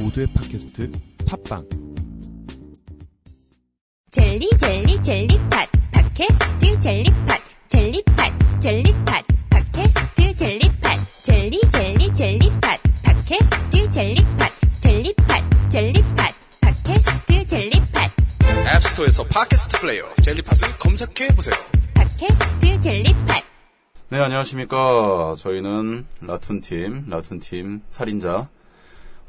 모두의 팟캐스트 팟빵. 젤리 젤리 젤리팟. 팟캐스트 젤리팟. 젤리팟 젤리팟. 팟캐스트 젤리팟. 젤리 젤리 젤리팟. 팟캐스트 젤리팟. 젤리팟 젤리팟. 팟캐스트 젤리팟. 앱스토어에서 팟캐스트 플레이어 젤리팟을 검색해 보세요. 팟캐스트 젤리팟. 네, 안녕하십니까. 저희는 라툰팀, 라툰팀 살인자,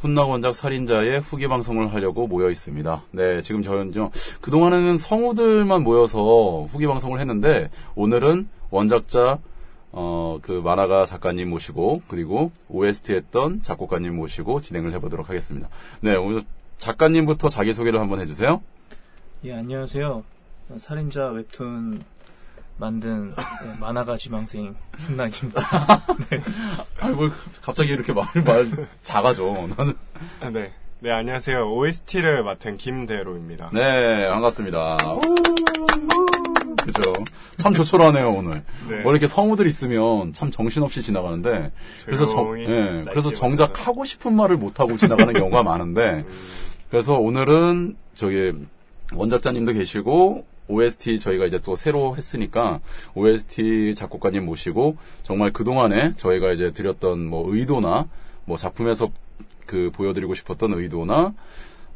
훈나 원작 살인자의 후기 방송을 하려고 모여 있습니다. 네, 지금 저는 좀, 그동안에는 성우들만 모여서 후기 방송을 했는데, 오늘은 원작자, 어, 그 만화가 작가님 모시고, 그리고 OST 했던 작곡가님 모시고 진행을 해 보도록 하겠습니다. 네, 오늘 작가님부터 자기 소개를 한번 해 주세요. 예, 안녕하세요. 살인자 웹툰 만든 네, 만화가 지망생 훈나입니다. 아이고, 뭐, 갑자기 이렇게 말, 말, 작아져. 나는. 아, 네. 네, 안녕하세요. OST를 맡은 김대로입니다. 네, 반갑습니다. 그죠. 참 조촐하네요, 오늘. 네. 뭐 이렇게 성우들 있으면 참 정신없이 지나가는데, 그래서 정, 예, 그래서 정작 맞춰서. 하고 싶은 말을 못하고 지나가는 경우가 많은데, 그래서 오늘은 저기 원작자님도 계시고, OST 저희가 이제 또 새로 했으니까, OST 작곡가님 모시고, 정말 그동안에 저희가 이제 드렸던 뭐 의도나, 뭐 작품에서 그 보여드리고 싶었던 의도나,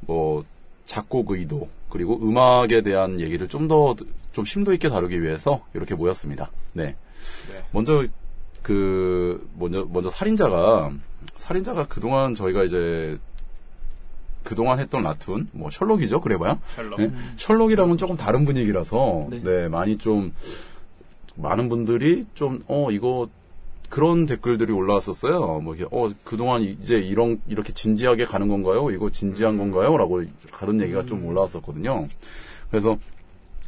뭐 작곡 의도 그리고 음악에 대한 얘기를 좀 더좀 심도 있게 다루기 위해서 이렇게 모였습니다. 네. 네. 먼저 그 먼저 먼저 살인자가 살인자가 그동안 저희가 이제 그동안 했던 라툰 뭐 셜록이죠 그래봐야 셜록. 네? 셜록이랑은 조금 다른 분위기라서 네. 네. 많이 좀 많은 분들이 좀 어 이거 그런 댓글들이 올라왔었어요. 뭐 어 그동안 이제 이런 이렇게 진지하게 가는 건가요? 이거 진지한 건가요?라고 그런 얘기가 좀 올라왔었거든요. 그래서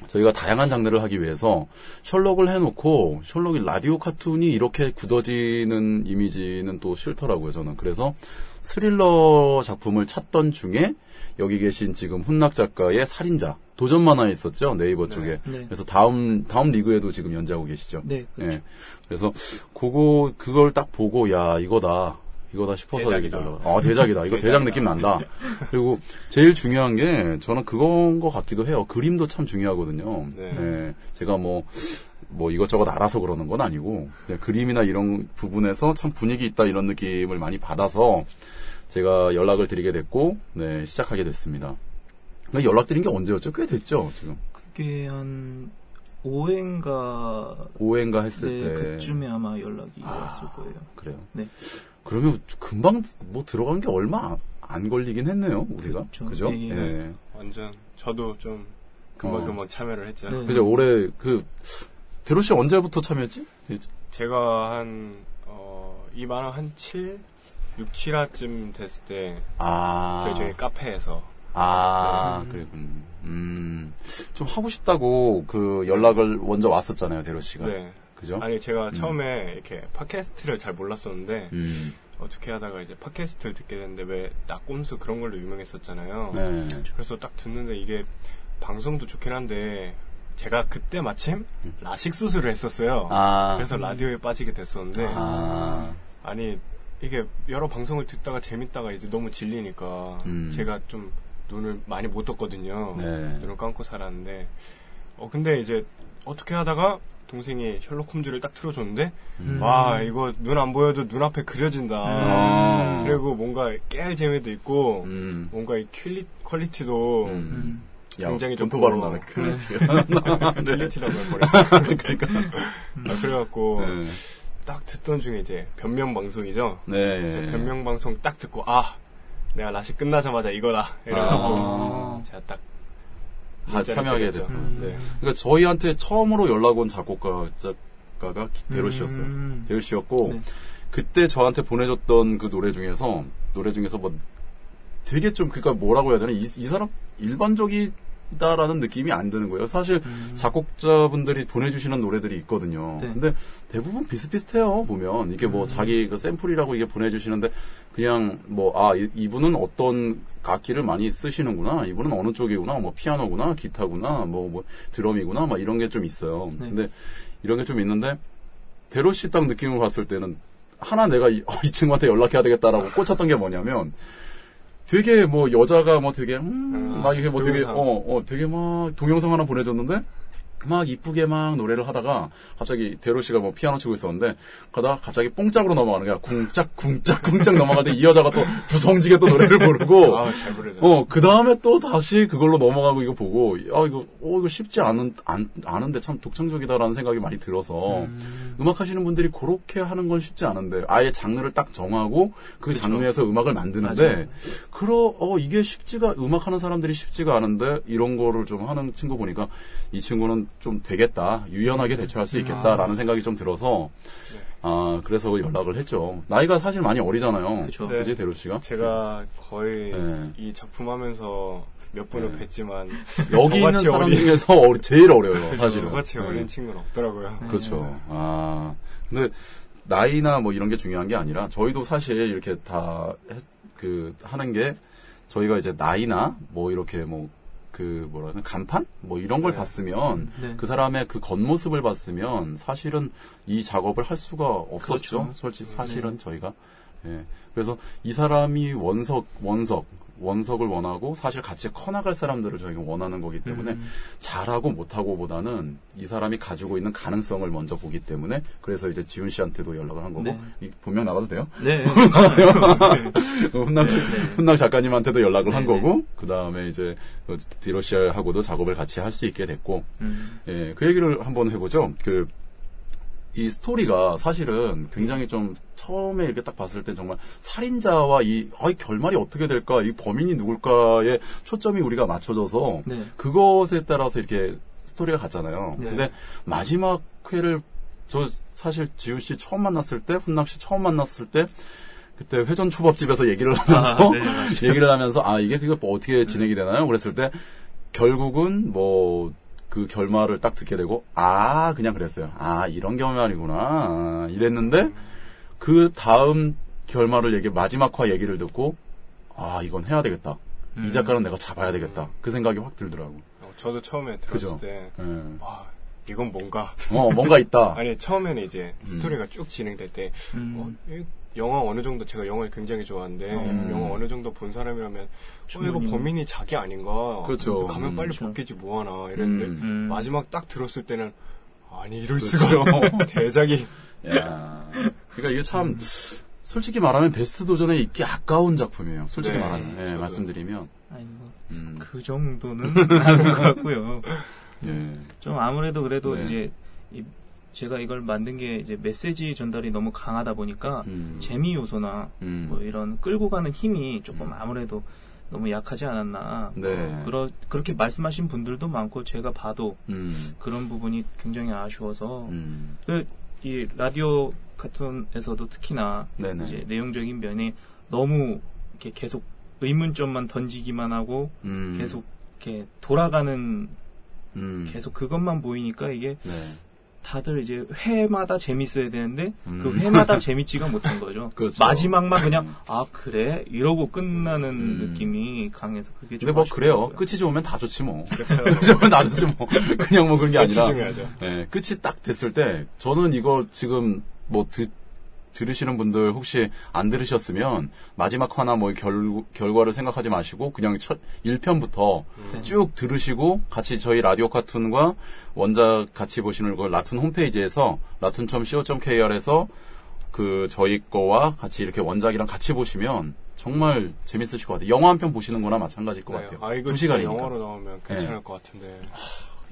저희가 다양한 장르를 하기 위해서 셜록을 해놓고 셜록이 라디오 카툰이 이렇게 굳어지는 이미지는 또 싫더라고요. 저는 그래서 스릴러 작품을 찾던 중에 여기 계신 지금 훈낙 작가의 살인자 도전 만화에 있었죠 네이버 쪽에 네. 그래서 다음 다음 리그에도 지금 연재하고 계시죠. 네, 그렇죠. 예. 그래서 그거 그걸 딱 보고 야 이거다 이거다 싶어서 대작이다. 아 대작이다 이거 대작. 느낌 난다. 그리고 제일 중요한 게 저는 그건 것 같기도 해요. 그림도 참 중요하거든요. 네. 예. 제가 뭐 뭐 이것저것 알아서 그러는 건 아니고 그냥 그림이나 이런 부분에서 참 분위기 있다 이런 느낌을 많이 받아서 제가 연락을 드리게 됐고 네 시작하게 됐습니다. 그러니까 연락 드린 게 언제였죠? 꽤 됐죠 지금 그게 한 5회인가 5회인가 했을 네, 때 그쯤에 아마 연락이 왔을 거예요. 그래요. 네. 그러면 금방 뭐 들어간 게 얼마 안- 안 걸리긴 했네요, 우리가. 그렇죠. 그죠? 예, 예. 예. 완전 저도 좀 금방금방 참여를 했죠. 네. 그죠? 올해 그 대로 씨 언제부터 참여했지? 제가 한, 어, 이 만화 한 7, 6, 7화쯤 됐을 때, 아. 저희 저희 카페에서, 아, 그래. 음, 음. 좀 하고 싶다고 그 연락을 먼저 왔었잖아요, 대로 씨가. 네. 그죠? 아니, 제가 처음에 이렇게 팟캐스트를 잘 몰랐었는데, 음. 어떻게 하다가 이제 팟캐스트를 듣게 됐는데, 왜 낙곰수 그런 걸로 유명했었잖아요. 네. 그래서 딱 듣는데 이게 방송도 좋긴 한데 제가 그때 마침 라식 수술을 했었어요. 아. 그래서 라디오에 빠지게 됐었는데 아. 아니 이게 여러 방송을 듣다가 재밌다가 이제 너무 질리니까 음. 제가 좀 눈을 많이 못 떴거든요. 네. 눈을 감고 살았는데 어 근데 이제 어떻게 하다가 동생이 셜록 홈즈를 딱 틀어줬는데 음. 와 이거 눈 안 보여도 눈앞에 그려진다. 아. 그리고 뭔가 깨알 재미도 있고 음. 뭔가 이 quali, quality도 음. 음. 야, 굉장히 좀 뭐- 나네. 퀄리티라고 해버렸어. 그러니까. 아, 그래갖고 네. 딱 듣던 중에 이제 변명 방송이죠. 네. 이제 변명 방송 딱 듣고 아 내가 라식 끝나자마자 이거다. 이래갖고 아. 제가 딱 아, 참여하게 드렸죠. 됐구나. 네. 그러니까 저희한테 처음으로 연락 온 작곡가 작가가 대로 씨였어요. 음. 대로 씨였고 네. 그때 저한테 보내줬던 그 노래 중에서 노래 중에서 뭐 되게 좀 그러니까 뭐라고 해야 되나 이, 이 사람 일반적이다라는 느낌이 안 드는 거예요. 사실 작곡자분들이 보내주시는 노래들이 있거든요. 네. 근데 대부분 비슷비슷해요. 보면 이게 뭐 자기 그 샘플이라고 이게 보내주시는데 그냥 뭐 아 이분은 어떤 악기를 많이 쓰시는구나. 이분은 어느 쪽이구나. 뭐 피아노구나, 기타구나, 뭐, 뭐 드럼이구나. 막 이런 게 좀 있어요. 네. 근데 이런 게 좀 있는데 대로 씨 딱 느낌을 봤을 때는 하나 내가 이, 어, 이 친구한테 연락해야 되겠다라고 꽂혔던 게 뭐냐면 되게 뭐 여자가 뭐 되게 음, 음, 막 이렇게 뭐 되게 동영상. 어, 어 되게 막 동영상 하나 보내줬는데 막 이쁘게 막 노래를 하다가 갑자기 대로 씨가 뭐 피아노 치고 있었는데 그러다가 갑자기 뽕짝으로 넘어가는 거야. 궁짝 궁짝 궁짝 넘어가는데 이 여자가 또 구성지게 또 노래를 부르고 아, 잘 부르죠. 어, 그 다음에 또 다시 그걸로 넘어가고 이거 보고, 아, 이거, 어, 이거 쉽지 않은, 안, 않은데 참 독창적이다라는 생각이 많이 들어서, 음. 악 하시는 분들이 그렇게 하는 건 쉽지 않은데, 아예 장르를 딱 정하고, 그 장르에서 음악을 만드는데, 맞아요. 그러, 어, 이게 쉽지가, 음악 하는 사람들이 쉽지가 않은데, 이런 거를 좀 하는 친구 보니까, 이 친구는 좀 되겠다, 유연하게 대처할 수 있겠다라는 생각이 좀 들어서, 아, 그래서 연락을 했죠. 나이가 사실 많이 어리잖아요. 네. 그지, 대로 씨가? 제가 거의 네. 이 작품 하면서 몇 번을 네. 뵀지만 여기 있는 사람 어린- 중에서 어리- 제일 어려요, 사실은. 저같이 네. 어린 친구는 없더라고요. 그렇죠. 아, 근데 나이나 뭐 이런 게 중요한 게 아니라 저희도 사실 이렇게 다 그 하는 게 저희가 이제 나이나 뭐 이렇게 뭐 그 뭐라 하나 간판 뭐 이런 걸 네. 봤으면 네. 그 사람의 그 겉모습을 봤으면 사실은 이 작업을 할 수가 없었죠. 그렇죠. 솔직히 사실은 저희가 예. 그래서 이 사람이 원석 원석 원석을 원하고 사실 같이 커나갈 사람들을 저희가 원하는 거기 때문에 음. 잘하고 못하고보다는 이 사람이 가지고 있는 가능성을 먼저 보기 때문에 그래서 이제 지훈 씨한테도 연락을 한 거고 네. 이 본명 나가도 돼요? 네. 훈남 훈남 작가님한테도 연락을 한 네, 거고 그 다음에 이제 그 디로 씨하고도 작업을 같이 할 수 있게 됐고 음. 예, 그 얘기를 한번 해보죠. 그, 이 스토리가 사실은 굉장히 좀 처음에 이렇게 딱 봤을 때 정말 살인자와 이, 아, 이 결말이 어떻게 될까, 이 범인이 누굴까에 초점이 우리가 맞춰져서 네. 그것에 따라서 이렇게 스토리가 갔잖아요. 네. 근데 마지막 회를 저 사실 지우 씨 처음 만났을 때, 훈남 씨 처음 만났을 때 그때 회전 초밥집에서 얘기를 하면서 아, 네. 얘기를 하면서 아 이게 그게 뭐 어떻게 진행이 되나요? 그랬을 때 결국은 뭐 그 결말을 딱 듣게 되고 아 그냥 그랬어요. 아 이런 결말이구나 아, 이랬는데 그 다음 결말을 얘기 마지막 화 얘기를 듣고 아 이건 해야 되겠다. 음. 이 작가는 내가 잡아야 되겠다. 그 생각이 확 들더라고. 어, 저도 처음에 그죠. 들었을 때, 예. 와, 이건 뭔가. 어 뭔가 있다. 아니, 처음에는 이제 스토리가 쭉 진행될 때, 음. 어, 이 영화 어느 정도, 제가 영화를 굉장히 좋아하는데, 음. 영화 어느 정도 본 사람이라면, 어, 이거. 범인이 자기 아닌가? 그렇죠. 가면 음, 빨리 그렇죠. 벗기지 뭐하나, 이랬는데, 음. 음. 마지막 딱 들었을 때는, 아니, 이럴 그렇죠. 수가. 대작이. 야, 그러니까 이게 참 솔직히 말하면 베스트 도전에 있기 아까운 작품이에요. 솔직히 네, 말하면 예, 저도. 말씀드리면 아니 뭐, 음, 그 정도는 아닌 것 같고요. 예, 좀 아무래도 그래도 네. 이제 이- 제가 이걸 만든 게 이제 메시지 전달이 너무 강하다 보니까 음. 재미 요소나 음. 뭐 이런 끌고 가는 힘이 조금 아무래도 너무 약하지 않았나. 네. 어, 그러, 그렇게 말씀하신 분들도 많고 제가 봐도 음, 그런 부분이 굉장히 아쉬워서 음, 그이 라디오 카툰에서도 특히나 네네. 이제 내용적인 면이 너무 이렇게 계속 의문점만 던지기만 하고 음, 계속 이렇게 돌아가는 음, 계속 그것만 보이니까 이게 네, 다들 이제 회마다 재밌어야 되는데 음. 그 회마다 재밌지가 못한 거죠. 그렇죠. 마지막만 그냥 아 그래 이러고 끝나는 음. 느낌이 강해서 그게 좀 근데 뭐 그래요. 아쉽더라고요. 끝이 좋으면 다 좋지 뭐. 그렇죠. 끝이 좋으면 다 좋지 뭐. 그냥 뭐 그런 게 끝이 아니라. 중요하죠. 예, 끝이 딱 됐을 때 저는 이거 지금 뭐 듣, 들으시는 분들 혹시 안 들으셨으면 마지막 하나 뭐 결, 결과를 생각하지 마시고 그냥 첫 1편부터 네. 쭉 들으시고 같이 저희 라디오 카툰과 원작 같이 보시는 걸 라툰 홈페이지에서 라툰.co.kr에서 그 저희 거와 같이 이렇게 원작이랑 같이 보시면 정말 재밌으실 것 같아요. 영화 한 편 보시는 거나 마찬가지일 것 네. 같아요. 아, 이거 두 시간이니까. 영화로 나오면 괜찮을 것 같은데.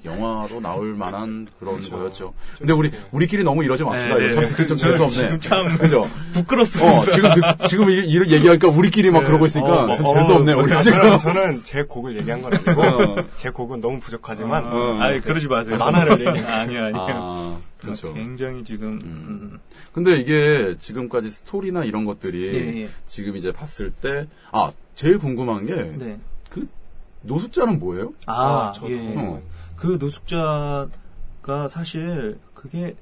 영화로 나올 만한 그런 그렇죠. 거였죠. 근데 우리 우리끼리 너무 이러지 맙시다. 네, 이거 참 네. 듣기 좀 재수 없네. 지금 참 그죠? 부끄럽습니다. 어, 지금 듣- 지금 이- 이런 얘기하니까 우리끼리 막 그러고 있으니까 어, 좀 어, 재수 없네. 어, 우리 아, 지금. 저는, 저는 제 곡을 얘기한 건 아니고, 어. 제 곡은 너무 부족하지만, 어. 아니 그러지 마세요. 만화를 얘기. 아니요 아니요. 아, 그렇죠. 굉장히 지금 음. 음. 근데 이게 지금까지 스토리나 이런 것들이 예, 예. 지금 이제 봤을 때, 아, 제일 궁금한 게, 네. 노숙자는 뭐예요? 아, 아, 저도. 예. 어. 그 노숙자가 사실 그게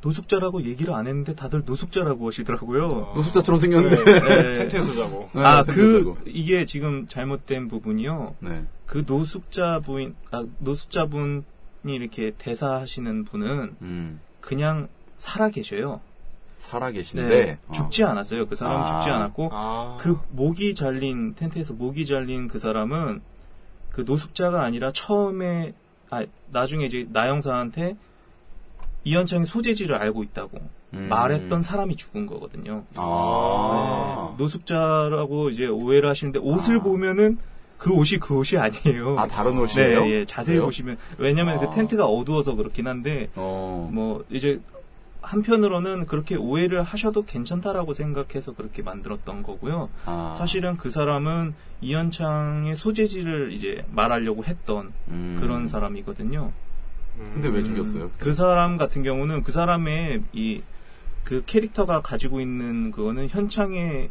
노숙자라고 얘기를 안 했는데 다들 노숙자라고 하시더라고요. 노숙자처럼 생겼는데. 네. 텐트에서 자고. 네, 아, 생겼다고. 그, 이게 지금 잘못된 부분이요. 네. 그 노숙자분, 아, 노숙자 분이 이렇게 대사하시는 분은 음. 그냥 살아 계셔요. 살아 계신데 네, 어. 죽지 않았어요. 그 사람은 아. 죽지 않았고 아. 그 목이 잘린 텐트에서 목이 잘린 그 사람은 그 노숙자가 아니라 처음에 아 나중에 이제 나영사한테 이현창의 소재지를 알고 있다고 음. 말했던 사람이 죽은 거거든요. 아. 네, 노숙자라고 이제 오해를 하시는데 옷을 아. 보면은 그 옷이 그 옷이 아니에요. 아 다른 옷이에요? 네, 예, 자세히 그래요? 보시면 왜냐면 아. 그 텐트가 어두워서 그렇긴 한데 어. 뭐 이제 한편으로는 그렇게 오해를 하셔도 괜찮다라고 생각해서 그렇게 만들었던 거고요. 아. 사실은 그 사람은 이현창의 소재지를 이제 말하려고 했던 음. 그런 사람이거든요. 근데 왜 음, 죽였어요? 그 사람 같은 경우는 그 사람의 이 그 캐릭터가 가지고 있는 그거는 현창에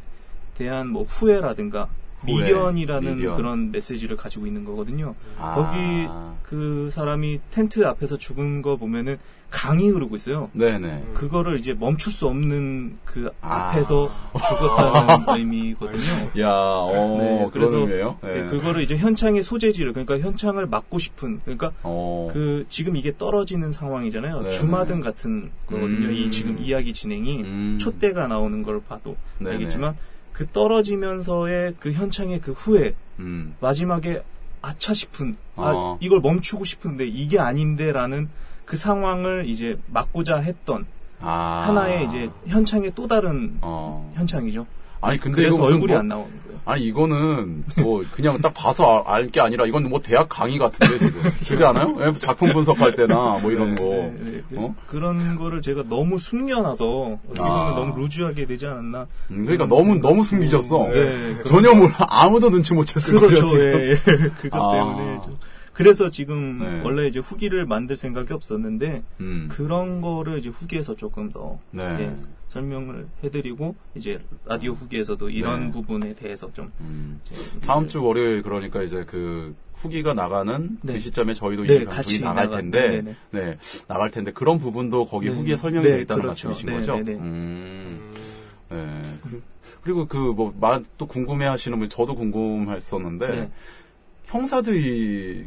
대한 뭐 후회라든가 후회, 미련이라는 미련. 그런 메시지를 가지고 있는 거거든요. 아. 거기 그 사람이 텐트 앞에서 죽은 거 보면은 강이 흐르고 있어요. 네네. 그거를 이제 멈출 수 없는 그 아. 앞에서 죽었다는 의미거든요. 야, 어, 네, 그래서? 네. 네, 그거를 이제 현창의 소재지를 그러니까 현창을 막고 싶은 그러니까 어. 그 지금 이게 떨어지는 상황이잖아요. 네, 주마등 네. 같은 거거든요. 음. 이 지금 이야기 진행이 음. 촛대가 나오는 걸 봐도 네네. 알겠지만 그 떨어지면서의 그 현창의 그 후회 음. 마지막에 아차 싶은 아 어. 이걸 멈추고 싶은데 이게 아닌데라는 그 상황을 이제 막고자 했던 아. 하나의 이제 현창의 또 다른 어. 현창이죠. 아니, 근데 그래서 얼굴이 뭐- 안 나오는 거예요. 아니, 이거는 뭐 그냥 딱 봐서 알 게 아니라 이건 뭐 대학 강의 같은데 지금. 그렇지 않아요? 예, 작품 분석할 때나 뭐 이런 거. 네, 네, 네. 어? 그런 거를 제가 너무 숨겨놔서 아. 너무 루즈하게 되지 않았나. 음, 그러니까 너무, 너무 숨기셨어. 네, 전혀 몰라. 아무도 눈치 못 챘을 거예요, 그렇죠. 지금. 예, 예. 그것 아. 때문에 좀. 그래서 지금 네. 원래 이제 후기를 만들 생각이 없었는데 음. 그런 거를 이제 후기에서 조금 더 네. 예, 설명을 해드리고 이제 라디오 후기에서도 이런 네. 부분에 대해서 좀 음. 이제 다음 주 월요일 그러니까 이제 그 후기가 나가는 네. 그 시점에 저희도 네, 이 방송이 같이 나갈 나가- 텐데. 네, 나갈 텐데 그런 부분도 거기 네. 후기에 설명이 네, 되어 있다는 그렇죠. 말씀이신 네, 거죠? 네, 네. 음, 네. 그리고 그 뭐 또 궁금해하시는 분 저도 궁금했었는데 네. 형사들이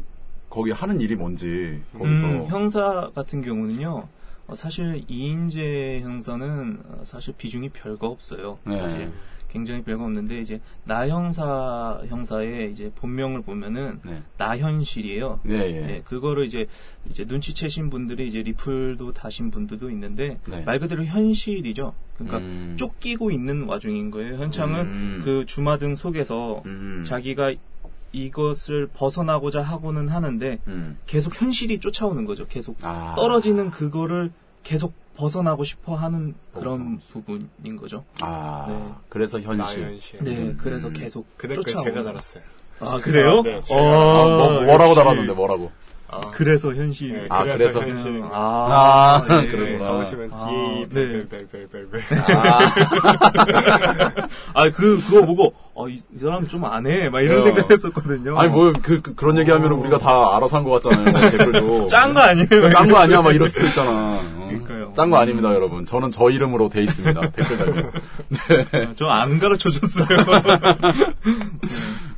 거기 하는 일이 뭔지 거기서 음, 형사 같은 경우는요. 어, 사실 이인재 형사는 어, 사실 비중이 별거 없어요. 네. 사실 굉장히 별거 없는데 이제 나형사 형사의 이제 본명을 보면은 네, 나현실이에요. 네, 예. 네, 그거를 이제 이제 눈치채신 분들이 이제 리플도 다신 분들도 있는데 네. 말 그대로 현실이죠. 그러니까 음. 쫓기고 있는 와중인 거예요. 현창은 음. 그 주마등 속에서 음. 자기가 이것을 벗어나고자 하고는 하는데 음. 계속 현실이 쫓아오는 거죠. 계속 아. 떨어지는 그거를 계속 벗어나고 싶어 하는 그런 벗어나고 부분인 거죠. 아, 네. 그래서 현실. 나연씨. 네, 음. 그래서 음. 계속 쫓아오는. 제가 달았어요. 아 그래요? 네, 아, 제가. 뭐, 뭐라고 역시. 달았는데 뭐라고? 아, 그래서 현실. 네, 아, 그래서, 그래서 현실. 아, 아, 예. 그러구나. 가보시면 아, 뒤에 네. 벨벨벨벨벨. 아, 그, 그거 보고, 어, 이, 이 사람 좀 안 해. 막 이런 어. 생각 했었거든요. 아니 뭐 그, 그, 런 얘기 하면 우리가 다 알아서 한 것 같잖아요. 뭐 댓글도. 짠 거 아니에요? 짠 거 아니야? 막 이럴 수도 있잖아. 어. 그러니까요. 짠 거 아닙니다, 여러분. 저는 저 이름으로 돼 있습니다. 댓글 달고. 저안 가르쳐 줬어요.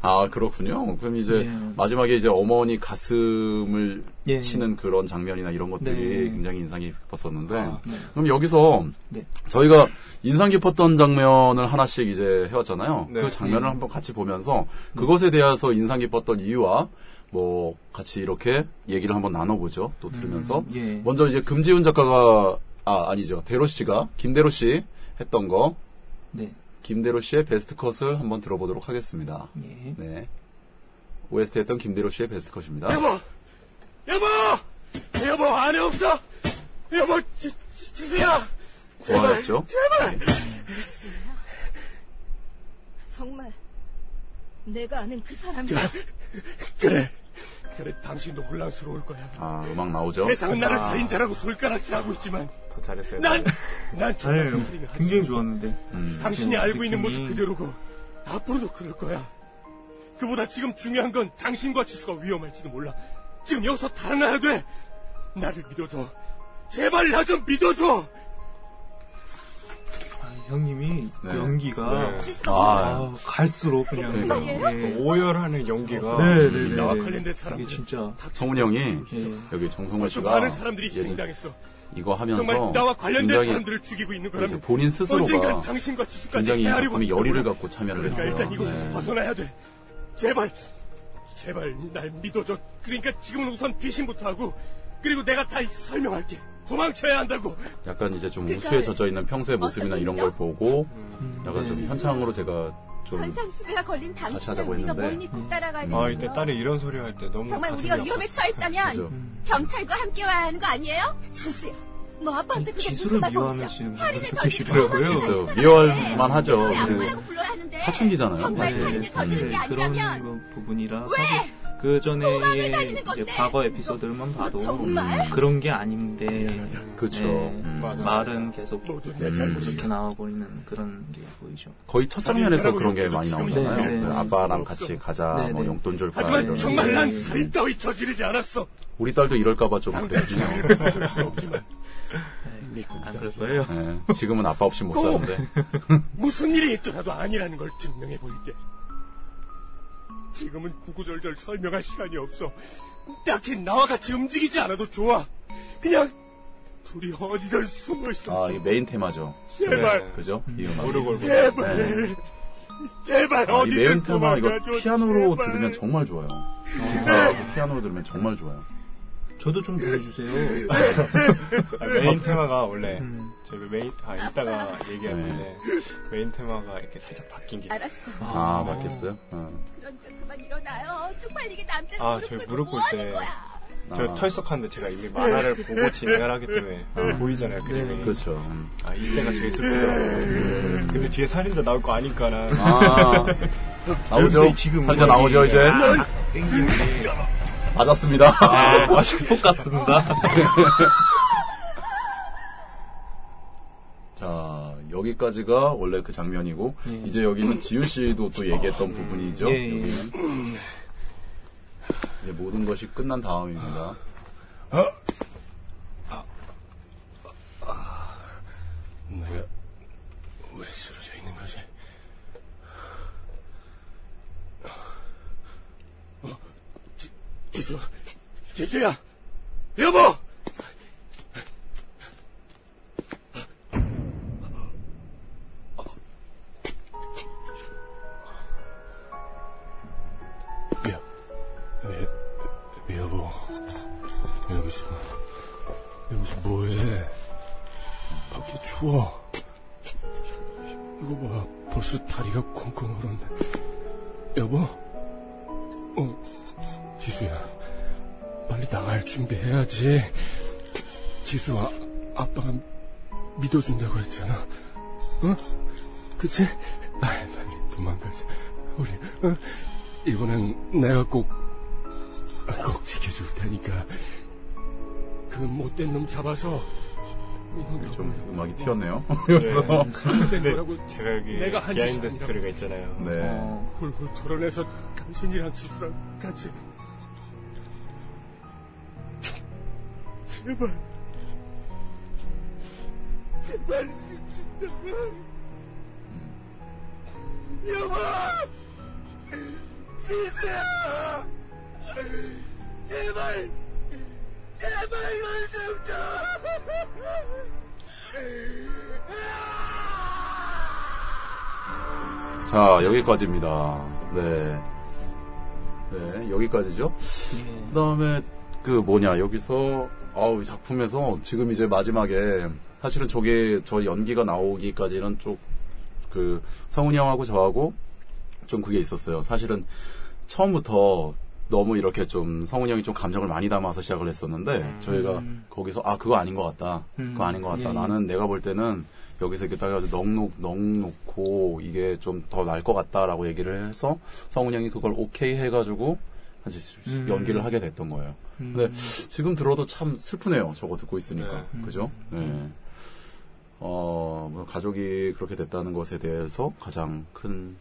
아, 그렇군요. 그럼 이제 예. 마지막에 이제 어머니 가슴을 예. 치는 그런 장면이나 이런 것들이 네. 굉장히 인상이 깊었었는데. 아, 네. 그럼 여기서 네. 저희가 인상 깊었던 장면을 하나씩 이제 해왔잖아요. 네. 그 장면을 네. 한번 같이 보면서 그것에 대해서 인상 깊었던 이유와 뭐 같이 이렇게 얘기를 한번 나눠보죠. 또 들으면서. 음, 예. 먼저 이제 금지훈 작가가 아 아니죠 대로 씨가 김대로 씨 했던 거 네. 김대로 씨의 베스트 컷을 한번 들어보도록 하겠습니다. 예. 네. OST 했던 김대로 씨의 베스트 컷입니다. 여보! 여보! 여보, 안에 없어! 여보, 지, 지, 지수야! 좋아했죠? 정말 내가 아는 그 사람이야. 그래. 그래, 당신도 혼란스러울 거야. 아 음악 나오죠? 세상은 나를 살인자라고 손가락질하고 있지만, 더 잘했어요. 난, 난 정말 하지 굉장히. 좋았는데. 음. 당신이 알고 있는 모습 그대로고, 앞으로도 그럴 거야. 그보다 지금 중요한 건 당신과 지수가 위험할지도 몰라. 지금 여기서 달아나야 돼! 나를 믿어줘. 제발 나 좀 믿어줘! 형님이 네. 연기가 네. 아, 아, 갈수록 그냥 그러니까요. 예. 오열하는 연기가 네, 네, 네. 나와 네. 관련된 이게 사람들 진짜 성훈이 형이 예. 여기 정성걸 좀 씨가 많은 사람들이 희생당했어. 이거 하면서 나와 관련된 굉장히 사람들을 죽이고 있는 그래서 거라면 본인 스스로가 굉장히 이 작품에 열의를. 갖고 참여를 그러니까 했어요. 일단 이곳에서 네. 벗어나야 돼. 제발, 제발 날 믿어줘. 그러니까 지금은 우선 귀신부터 하고 그리고 내가 다 설명할게. 도망쳐야 한다고. 약간 이제 좀 그걸 우수에 젖어 있는 평소의 모습이나 이런 걸 보고 음, 약간 좀 네. 현창으로 제가 좀 현상수배가 걸린 같이 당신을 하자고 우리가 했는데. 따라가야 되는 아 거예요? 이때 딸이 이런 소리 할 때 너무 정말 가슴이 우리가 위험에. 처했다면 그죠. 경찰과 함께 와야 하는 거 아니에요? 지수야, 너 아빠한테 그게 지수를 무슨 미워하시는 말이야? 살인을 분들도 저지른 계시더라고요. 사람이 글쎄요. 있는데 미워할 만 하죠. 왜 네. 악마라고 불러야 하는데 사춘기잖아요. 정말 네. 살인을 저지른 게 네, 아니라면 그런 거 부분이라 왜? 사실 그 전에 이제? 과거 에피소드만 봐도 정말? 그런 게 아닌데 그렇죠. 네, 음. 말은 계속 음. 그렇게 나와버리는 그런 게 보이죠. 거의 첫 장면에서 그런 게 많이 나오잖아요. 네, 네. 그 아빠랑 같이 가자, 네, 뭐 네. 용돈 줄까. 하지만 정말 게. 난 살인 따위 저지르지 않았어. 우리 딸도 이럴까봐 좀 네, 안 그럴 거예요. 네, 지금은 아빠 없이 못 또! 사는데. 무슨 일이 있더라도 아니라는 걸 증명해 보일게. 지금은 구구절절 설명할 시간이 없어. 딱히 나와 같이 움직이지 않아도 좋아. 그냥 둘이 어디든 숨어 있어. 아, 이게 메인 테마죠. 제발, 네. 그죠? 이 음악. 오르골 제발, 제발 아, 이 메인 어디든 테마 이거 도망가줘. 피아노로 제발. 들으면 정말 좋아요. 기타하고 피아노로 들으면 정말 좋아요. 저도 좀 보여주세요. 아, 메인 테마가 원래 음. 저희 메인 아 이따가 얘기할 네. 건데 메인 테마가 이렇게 살짝 바뀐 게 있어요. 알았어. 아, 맞겠어요? 어. 그러니까 그만 일어나요. 쪽팔리게 남자를 아, 무릎 저희 무릎 뭐 꿇을 하는 때 거야? 저 아. 털썩한데 제가 이미 만화를 보고 진행을 하기 때문에 아. 보이잖아요 그림이. 그렇죠. 음. 아 이때가 제일 슬프더라고요. 근데 뒤에 살인자 나올 거 아니까는. 아, 나오죠? 지금 살인자 나오죠, 이제? 땡기는데 맞았습니다. 아, 똑같습니다. 자, 여기까지가 원래 그 장면이고, 예. 이제 여기는 지우 씨도 또 얘기했던 부분이죠. 예, 예. 여기는. 이제 모든 것이 끝난 다음입니다. 내 좀 음악이 튀었네요. 네. 잘못된 거라고 근데 제가 여기 내가 한 behind story가 있잖아요. 네. 어, 훌훌 털어내서 당신이랑 지수랑 같이. 제발. 제발 여보! 지수야! 제발. 제발 이걸 좀 자, 여기까지입니다. 네. 네, 여기까지죠. 예. 그 다음에, 그 뭐냐, 여기서, 아우, 이 작품에서 지금 이제 마지막에, 사실은 저게, 저 연기가 나오기까지는 좀, 그, 성훈이 형하고 저하고 좀 그게 있었어요. 사실은 처음부터 너무 이렇게 좀 성훈이 형이 좀 감정을 많이 담아서 시작을 했었는데, 저희가 음. 거기서, 아, 그거 아닌 것 같다. 음. 그거 아닌 것 같다. 예, 예. 나는 내가 볼 때는 여기서 이렇게 딱 넉, 놓, 넉 놓고 이게 좀더 나을 것 같다라고 얘기를 해서 성훈이 형이 그걸 오케이 해가지고 이제 음. 연기를 하게 됐던 거예요. 음. 근데 지금 들어도 참 슬프네요. 저거 듣고 있으니까. 네. 그죠? 네. 어, 뭐 가족이 그렇게 됐다는 것에 대해서 가장 큰,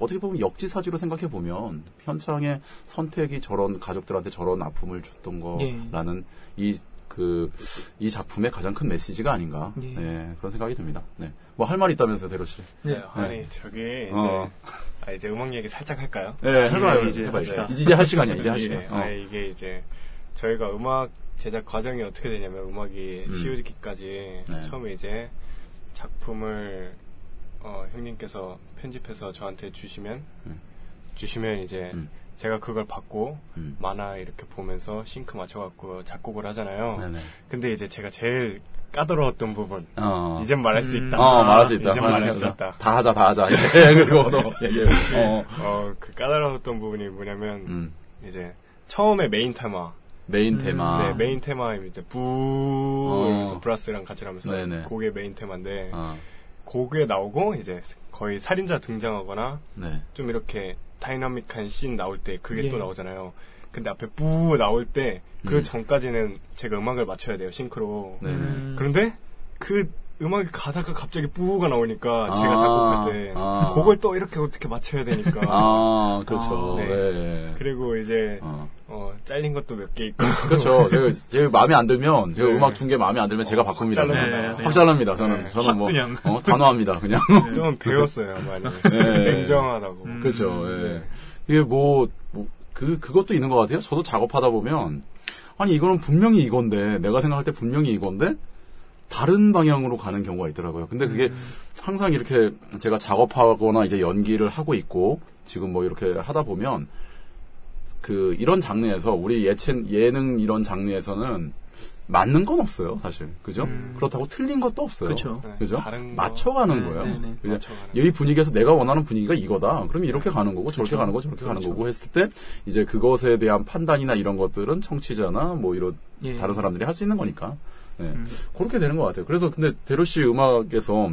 어떻게 보면 역지사지로 생각해 보면, 현창의 선택이 저런 가족들한테 저런 아픔을 줬던 예. 거라는 이그 이 작품의 가장 큰 메시지가 아닌가 예. 네, 그런 생각이 듭니다. 네. 뭐 할 말 있다면서요, 대로 씨? 네. 아니 저기 이제 어. 아, 이제 음악 얘기 살짝 할까요? 네, 해봐요. 예, 이제 이제 해봐요. 합시다. 이제 할 시간이야. 이제 할 예, 시간. 어. 아, 이게 이제 저희가 음악 제작 과정이 어떻게 되냐면 음악이 음. 씌워지기까지 네. 처음에 이제 작품을 어, 형님께서 편집해서 저한테 주시면 음. 주시면 이제 음. 제가 그걸 받고 음. 만화 이렇게 보면서 싱크 맞춰갖고 작곡을 하잖아요. 네네. 근데 이제 제가 제일 까다로웠던 부분 어. 이젠 말할 수 음. 있다. 어, 말할 수 있다. 이젠 말할 수 있다. 다 하자, 다 하자. 예, 그리고 너 얘기해. 어. 어, 그 까다로웠던 부분이 뭐냐면 음. 이제 처음에 메인 테마 메인 음, 테마. 네, 메인 테마 이제 부 어. 이러면서 brass랑 같이 하면서 네네. 곡의 메인 테마인데 어. 곡에 나오고 이제 거의 살인자 등장하거나 네. 좀 이렇게 다이나믹한 씬 나올 때 그게 예. 또 나오잖아요. 근데 앞에 부 나올 때그 음. 전까지는 제가 음악을 맞춰야 돼요 sync로. 네네. 음. 그런데 그 음악이 가다가 갑자기 부가 나오니까 아, 제가 작곡할 때 아. 곡을 또 이렇게 어떻게 맞춰야 되니까. 아, 그렇죠. 아, 네. 네. 그리고 이제 어. 어, 잘린 것도 몇 개 있고. 그렇죠. 제가, 제가 마음에 안 들면, 제가 네. 음악 준 게 마음에 안 들면 제가 바꿉니다. 확 그냥. 잘라요. 네. 확 잘랍니다. 저는, 네. 저는 뭐, 그냥. 어, 단호합니다. 그냥. 좀 배웠어요, 많이. 네. 냉정하다고. 음. 그렇죠. 예. 네. 이게 뭐, 뭐, 그, 그것도 있는 것 같아요. 저도 작업하다 보면, 아니, 이거는 분명히 이건데, 내가 생각할 때 분명히 이건데, 다른 방향으로 가는 경우가 있더라고요. 근데 그게 항상 이렇게 제가 작업하거나 이제 연기를 하고 있고, 지금 뭐 이렇게 하다 보면, 그, 이런 장르에서, 우리 예체, 예능 이런 장르에서는 맞는 건 없어요, 사실. 그죠? 음. 그렇다고 틀린 것도 없어요. 그쵸. 네, 그죠? 맞춰가는 네, 거예요. 네, 네. 맞춰가는 이 분위기에서 내가 원하는 분위기가 이거다. 그럼 이렇게 가는 거고 저렇게 그쵸. 가는 거고 저렇게 가는 그렇죠. 거고 했을 때 이제 그것에 대한 판단이나 이런 것들은 청취자나 뭐 이런 예. 다른 사람들이 할 수 있는 거니까. 네. 음. 그렇게 되는 것 같아요. 그래서 근데 데로 씨 음악에서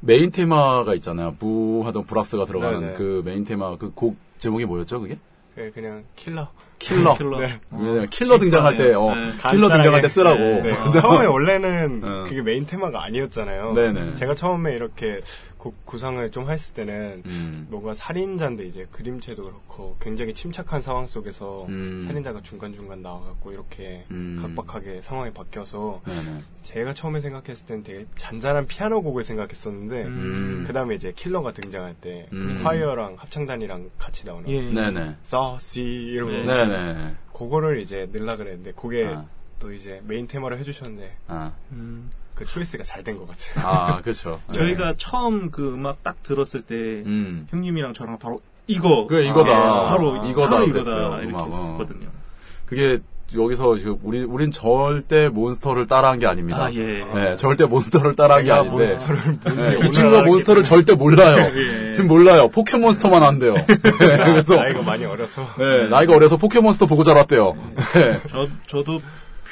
메인 테마가 있잖아요. 부 하던 brass가 들어가는 네네. 그 메인 테마 그 곡 제목이 뭐였죠? 그게? 그 그냥 킬러. 킬러. 킬러. 네. 왜냐면 킬러 등장할 때, 어, 네. 킬러 등장할 때 쓰라고. 네. 처음에 원래는 어. 그게 메인 테마가 아니었잖아요. 네네. 제가 처음에 이렇게 곡 구상을 좀 했을 때는 음. 뭔가 살인자인데 이제 그림체도 그렇고 굉장히 침착한 상황 속에서 음. 살인자가 중간중간 나와갖고 이렇게 음. 각박하게 상황이 바뀌어서 네네. 제가 처음에 생각했을 땐 되게 잔잔한 피아노 곡을 생각했었는데 음. 그 다음에 이제 킬러가 등장할 때 음. choir랑 합창단이랑 같이 나오는 예. 네네. 서시 이러고 네. 네네. 그거를 이제 넣으려 그랬는데 그게 아. 또 이제 메인 테마로 해주셨는데 아, 음. 그 초이스가 잘 된 것 같아요. 아, 그렇죠. 저희가 처음 그 음악 딱 들었을 때 음. 형님이랑 저랑 바로 이거 그래, 이거다. 아, 바로 아, 이거다 바로 이거다 그랬어요, 이렇게 음악, 어. 했었거든요. 그게 여기서 지금 우리 우린 절대 몬스터를 따라한 게 아닙니다. 아 예. 네, 절대 몬스터를 따라한 게 아닌데. 몬스터를 네, 이 친구가 몬스터를. 절대 몰라요. 예. 지금 몰라요. 포켓몬스터만 한대요. 네, 그래서 나이가 많이 어려서 네, 나이가 어려서 포켓몬스터 보고 자랐대요. 네. 저 저도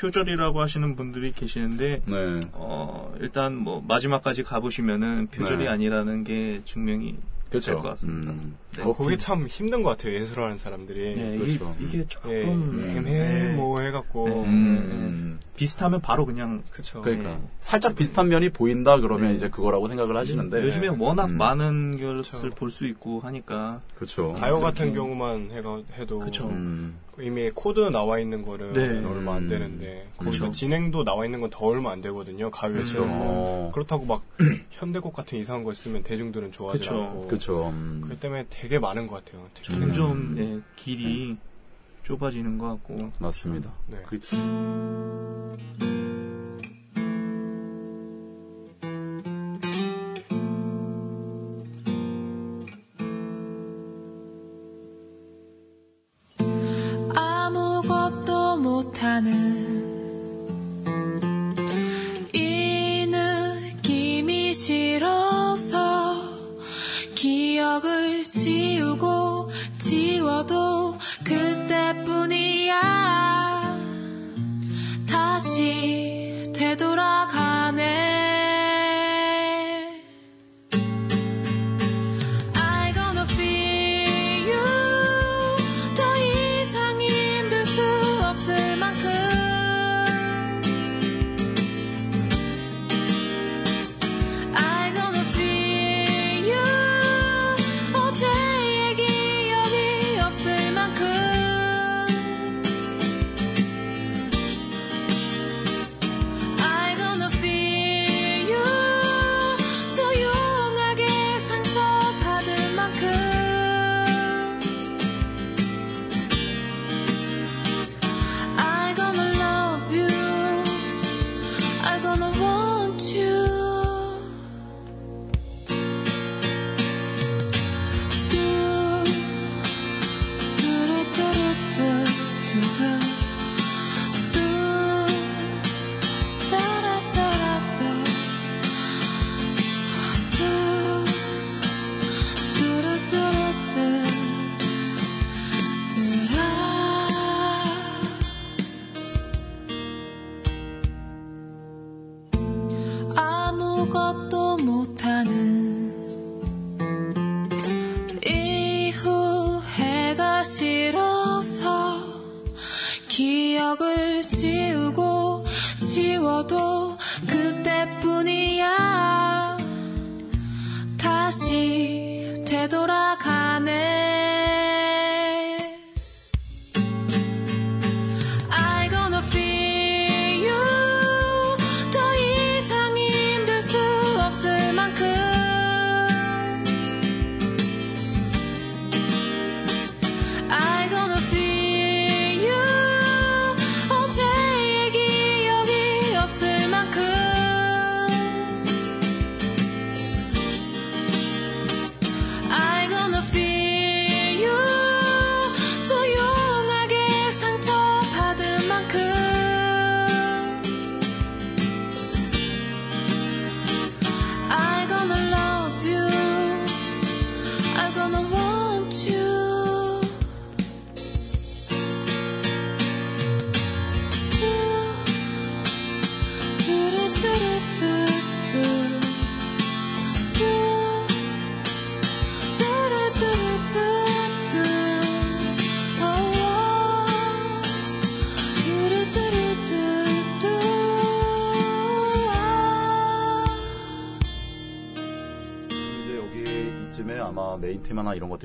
표절이라고 하시는 분들이 계시는데 네. 어 일단 뭐 마지막까지 가보시면은 표절이 네. 아니라는 게 증명이 그렇죠. 될것 같습니다. 음. 네. 어, 그게 참 힘든 것 같아요 예술하는 사람들이 예, 그렇죠. 이, 게 조금 예, 네. 애매모호해갖고 네. 음. 비슷하면 바로 그냥 그쵸 그러니까 네. 살짝 비슷한 면이 보인다 그러면 네. 이제 그거라고 생각을 하시는데 요즘에 워낙 음. 많은 것을 볼수 있고 하니까 그렇죠. 가요 같은 경우만 해가, 해도 그쵸. 음. 이미 코드 나와 있는 거를 네. 얼마 안 음. 되는데 거기서 그쵸. 진행도 나와 있는 건 더 얼마 안 되거든요 가요에서 어. 그렇다고 막 현대곡 같은 이상한 거 쓰면 대중들은 좋아하지 그쵸. 않고 그렇죠. 음. 그 때문에 되게 많은 것 같아요. 점점 예, 길이 좁아지는 것 같고 맞습니다. 네. 그- かった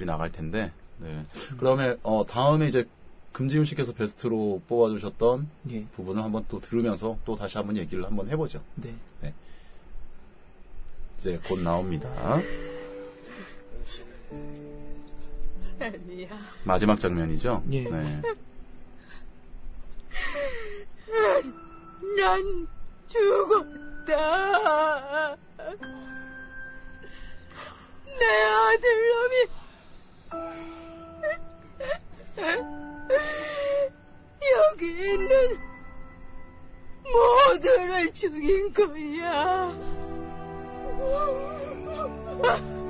나 나갈 텐데. 네. 그다음에 어 다음에 이제 금지훈 씨께서 베스트로 뽑아주셨던 예. 부분을 한번 또 들으면서 또 다시 한번 얘기를 한번 해보죠. 네. 이제 곧 나옵니다. 아니야. 마지막 장면이죠. 예. 네. 난 죽었다. 내 아들 놈이 여기 있는 모두를 죽인 거야.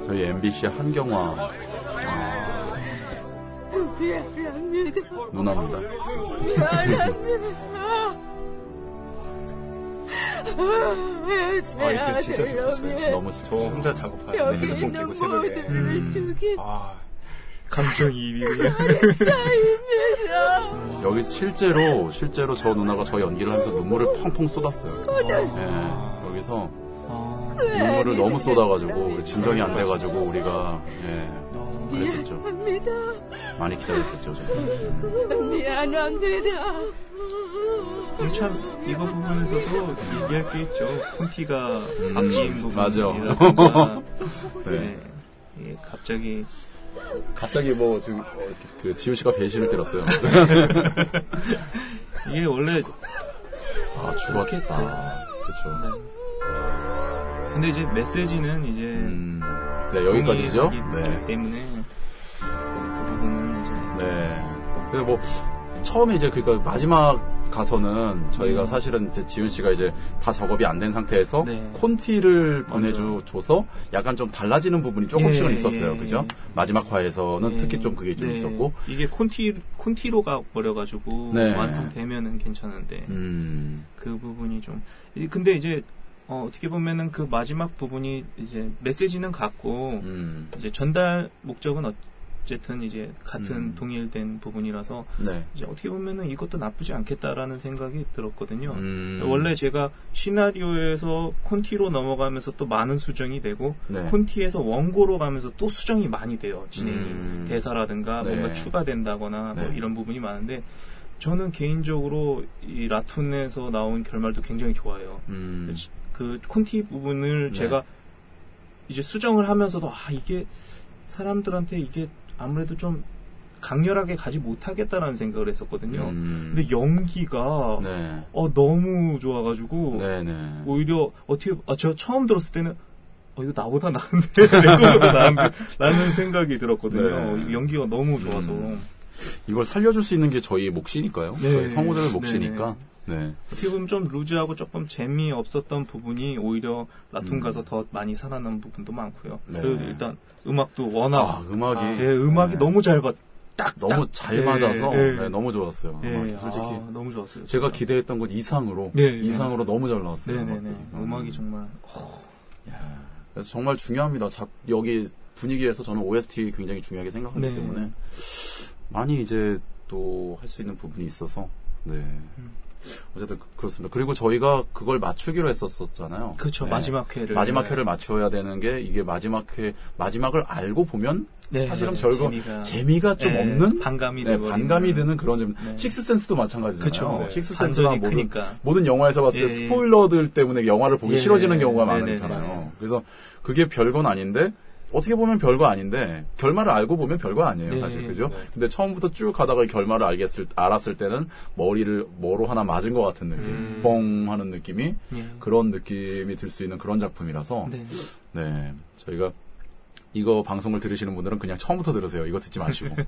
저희 MBC 한경화 미안합니다. 누나입니다. 미안합니다. 제 아, 이때 진짜 슬펐어요. 너무 저 슬퍼. 혼자 작업하는 여기 있는. 모두를 음. 죽인 아, 감정이입이 그냥. 자입니다. 여기 실제로 실제로 저 누나가 저 연기를 하면서 눈물을 펑펑 쏟았어요. 예, 여기서 아, 눈물을 너무 쏟아가지고 우리 진정이 안 돼가지고 우리가 예, 그랬었죠. 미안합니다. 많이 기다렸었죠. 좀. 미안합니다. 참 이거 부분에서도 얘기할 게 있죠. 콘티가 바뀐 음, 맞아. 부분이라든가 네. 네. 예, 갑자기 갑자기 뭐 지금 어, 그 지우 씨가 배신을 때렸어요. 이게 원래 아 죽었겠다. 그렇죠. 근데 이제 메시지는 이제 음, 네 여기까지죠. 네. 때문에 그 부분은 이제 네. 그래서 뭐 처음에 이제 그러니까 마지막 가서는 저희가 음. 사실은 이제 지훈 씨가 이제 다 작업이 안 된 상태에서 네. 콘티를 보내줘 줘서 약간 좀 달라지는 부분이 조금씩은 예, 있었어요. 예, 그죠? 예. 마지막 화에서는 예, 특히 좀 그게 좀 네. 있었고. 이게 콘티 콘티로 가 버려가지고 네. 완성되면은 괜찮은데 음. 그 부분이 좀 이- 근데 이제 어, 어떻게 보면은 그 마지막 부분이 이제 메시지는 같고 음. 이제 전달 목적은 어 쨌든 이제 같은 음. 동일된 부분이라서 네. 이제 어떻게 보면은 이것도 나쁘지 않겠다라는 생각이 들었거든요. 음. 원래 제가 시나리오에서 콘티로 넘어가면서 또 많은 수정이 되고 네. 콘티에서 원고로 가면서 또 수정이 많이 돼요. 진행이 음. 대사라든가 네. 뭔가 추가된다거나 뭐 네. 이런 부분이 많은데 저는 개인적으로 이 라툰에서 나온 결말도 굉장히 좋아요. 음. 그 콘티 부분을 네. 제가 이제 수정을 하면서도 아 이게 사람들한테 이게 아무래도 좀 강렬하게 가지 못하겠다라는 생각을 했었거든요. 음. 근데 연기가 네. 어 너무 좋아가지고 네네. 오히려 어떻게 아, 저 처음 들었을 때는 어 이거 나보다 나은데 라는 생각이 들었거든요. 네. 연기가 너무 좋아서 음. 이걸 살려줄 수 있는 게 저희 몫이니까요. 네. 저희 성우들의 몫이니까. 네. 어떻게 보면 좀 루즈하고 조금 재미없었던 부분이 오히려 라툰 음. 가서 더 많이 살아난 부분도 많고요. 네. 그리고 일단 음악도 워낙 아, 음악이. 예, 음악이 네. 너무 잘 받, 딱 너무 딱. 잘 예, 맞아서 예. 네, 너무 좋았어요. 예, 음악이 솔직히 아, 너무 좋았어요. 제가 진짜. 기대했던 것 이상으로 네, 네. 이상으로 너무 잘 나왔어요. 네네네. 음악이 음. 정말 그래서 정말 중요합니다. 자, 여기 분위기에서 저는 OST 굉장히 중요하게 생각하기 네. 때문에 많이 이제 또 할 수 있는 부분이 있어서 네. 어쨌든 그- 그렇습니다. 그리고 저희가 그걸 맞추기로 했었었잖아요. 그렇죠. 네. 마지막 회를. 마지막 회를 맞춰야 되는 게 이게 마지막 회 마지막을 알고 보면 네, 사실은 네, 별거 재미가- 재미가, 좀 네, 없는 반감이 네. 반감이 드는 그런 점. 네. 식스센스도 마찬가지잖아요. 그쵸. 네. 식스센스가 반전이 모든 크니까. 모든 영화에서 봤을 때 예, 예. 스포일러들 때문에 영화를 보기 예, 싫어지는 예. 경우가 네, 네, 많잖아요. 그래서 그게 별건 아닌데 어떻게 보면 별거 아닌데 결말을 알고 보면 별거 아니에요, 네, 사실 네. 그죠? 네. 근데 처음부터 쭉 가다가 결말을 알겠을 알았을 때는 머리를 뭐로 하나 맞은 것 같은 느낌, 음. 뻥 하는 느낌이 예. 그런 느낌이 들 수 있는 그런 작품이라서 네. 네 저희가 이거 방송을 들으시는 분들은 그냥 처음부터 들으세요. 이거 듣지 마시고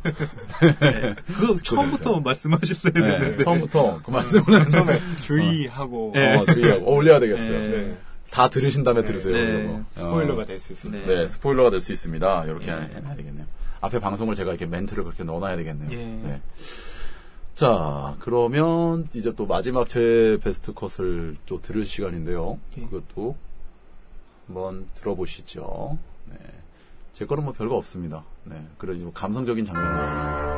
네. 그거 처음부터 말씀하셨어야 네, 되는데. 처음부터 그 말씀을 처음에 주의하고 네. 어, 주의하고 어, 올려야 되겠어요. 네. 네. 다 들으신 다음에 들으세요. 네. 이거. 어. 스포일러가 될 수 있습니다. 네. 네, 스포일러가 될 수 있습니다. 이렇게 네. 해놔야 되겠네요. 앞에 방송을 제가 이렇게 멘트를 그렇게 넣어놔야 되겠네요. 예. 네. 자, 그러면 이제 또 마지막 제 베스트 컷을 또 들을 시간인데요. 예. 그것도 한번 들어보시죠. 네. 제 거는 뭐 별거 없습니다. 네. 그래서 뭐 감성적인 장면이거든요.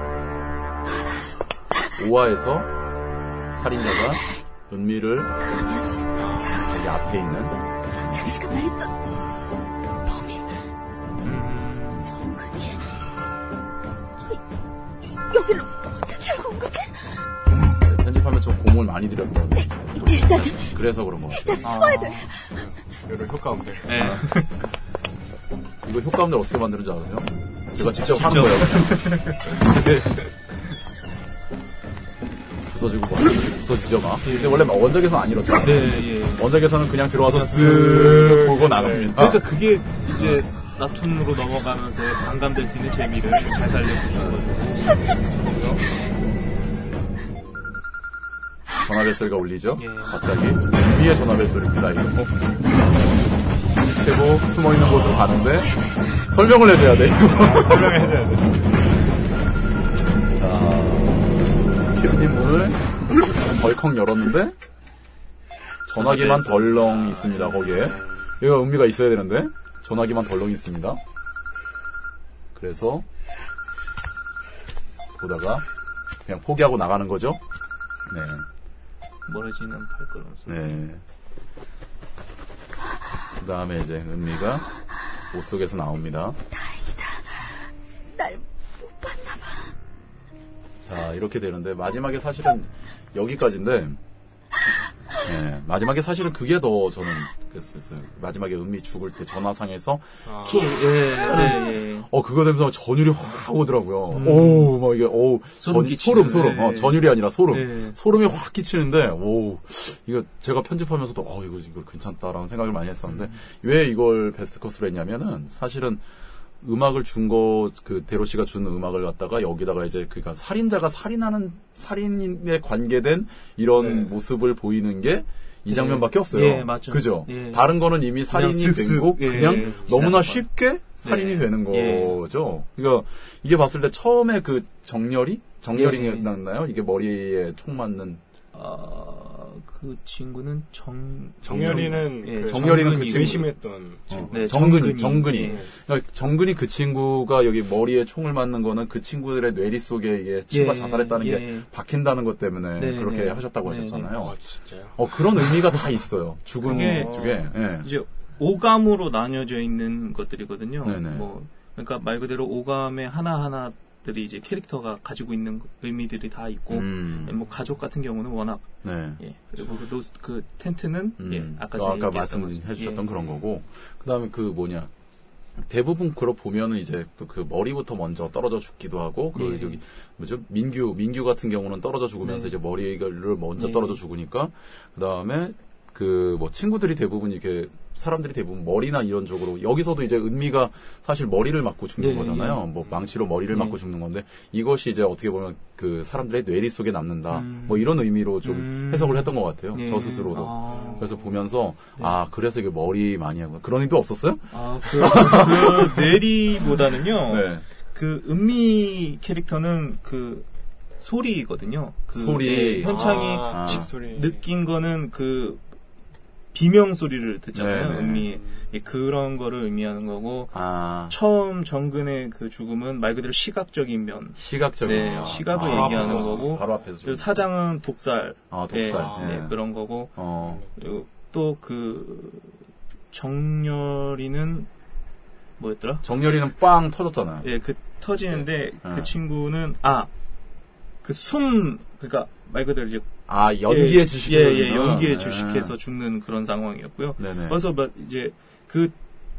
5화에서 살인자가 은미를 여기 앞에 있는 자기가 말했던 범인 음, 정근이 여기를 어떻게 알고 온 거지? 네, 편집하면서 좀 공을 많이 들였거든요. 일단은 그래서 그런 것 같아요. 숨어야 돼. 여러 효과음들. 네. 이거 효과음들 어떻게 만드는지 아세요? 제가 직접 한 직접. 거예요. 네. 부서지고 막 부서지죠 막. 근데 원래 막 원작에서는 안 이렇잖아요. 네, 예. 원작에서는 그냥 들어와서 쓱 보고 나갑니다. 그러니까 그게 이제 라툰으로 넘어가면서 반감될 수 있는 재미를 잘 살려주신 거죠. 전화벨 소리가 울리죠? 예. 갑자기 위에 전화벨 소리입니다. 이거 눈치채고 숨어 있는 곳으로 가는데 설명을 해줘야 돼. 설명해줘야 돼. 자, 티르님 문을 벌컥 열었는데 전화기만 덜렁 있습니다. 거기에 여기가 의미가 있어야 되는데 전화기만 덜렁 있습니다. 그래서 보다가 그냥 포기하고 나가는 거죠. 네. 멀어지는 발걸음 소리. 네. 그 다음에 이제 은미가 옷 속에서 나옵니다. 날못 봤나 봐. 자, 이렇게 되는데, 마지막에 사실은 여기까지인데, 네, 마지막에 사실은 그게 더 저는 그랬어요. 마지막에 은미 죽을 때 전화상에서, 아, 예, 예, 예. 어, 그거 되면서 전율이 확 오더라고요. 음. 오, 막 이게, 오, 소름 전- 소름, 소름. 네. 어, 전율이 아니라 소름. 네. 소름이 확 끼치는데, 오, 이거 제가 편집하면서도, 어, 이거, 이거 괜찮다라는 생각을 많이 했었는데, 음. 왜 이걸 베스트 컷으로 했냐면은, 사실은 음악을 준 거, 그, 대로 씨가 준 음악을 갖다가 여기다가 이제, 그니까 살인자가 살인하는, 살인에 관계된 이런 네. 모습을 보이는 게, 이 예. 장면밖에 없어요. 예, 맞죠. 그죠? 예. 다른 거는 이미 살인이 슥슥, 되고, 예, 그냥 예, 너무나. 쉽게 살인이 예. 되는 예. 거죠. 그러니까, 이게 봤을 때 처음에 그 정렬이? 정렬이 예. 났나요? 이게 머리에 총 맞는. 아, 그 친구는 정, 정열이는 예, 그 정열이는 그. 의심했던 친구. 네, 정근이, 정근이. 정근이. 예. 그러니까 정근이 그 친구가 여기 머리에 총을 맞는 거는 그 친구들의 뇌리 속에 이게 친구가 예, 자살했다는 예. 게 박힌다는 것 때문에 네, 그렇게 네. 하셨다고 네, 하셨잖아요. 아, 진짜요? 어, 그런 의미가 다 있어요. 죽은 그게 쪽에. 예. 이제 오감으로 나뉘어져 있는 것들이거든요. 네네. 뭐 그러니까 말 그대로 오감의 하나 하나 들이 이제 캐릭터가 가지고 있는 의미들이 다 있고, 음. 뭐 가족 같은 경우는 워낙 네. 예 그리고 그, 노- 그 텐트는 음, 예 아까 또 제가 아까 얘기했던 말씀해 거죠. 주셨던 예. 그런 거고, 그 다음에 그 뭐냐. 대부분 그러 보면은 이제 또 그 머리부터 먼저 떨어져 죽기도 하고, 그 예. 여기 뭐죠? 민규, 민규 같은 경우는 떨어져 죽으면서 네. 이제 머리를 먼저 예. 떨어져 죽으니까, 그 다음에 그 뭐 친구들이 대부분 이렇게 사람들이 대부분 머리나 이런 쪽으로 여기서도 이제 은미가 사실 머리를 맞고 죽는 예, 거잖아요. 예. 뭐 망치로 머리를 예. 맞고 죽는 건데 이것이 이제 어떻게 보면 그 사람들의 뇌리 속에 남는다. 음. 뭐 이런 의미로 좀 음. 해석을 했던 것 같아요. 예. 저 스스로도. 아. 그래서 보면서 네. 아 그래서 이게 머리 많이 하고 그런 의도 없었어요? 아, 그, 그 내리보다는요. 네. 그 은미 캐릭터는 그 소리거든요. 그 소리. 예, 현창이 아, 아. 느낀 거는 그 비명 소리를 듣잖아요. 네네. 음미 예, 그런 거를 의미하는 거고 아, 처음 정근의 그 죽음은 말 그대로 시각적인 면, 시각적인. 네, 아, 시각을 바로 얘기하는 거고 바로 앞에서. 그리고 사장은 독살, 아, 독살. 예, 예. 네, 그런 거고 어, 그리고 또그 정렬이는 뭐였더라? 정렬이는 빵 터졌잖아요. 예, 그 터지는데 네. 그 친구는 아 그 숨 그러니까 말 그대로 이제 아, 연기에 예, 주식해서. 예, 예? 연기에 네. 주식해서 죽는 그런 상황이었고요. 네네. 그래서 막 이제 그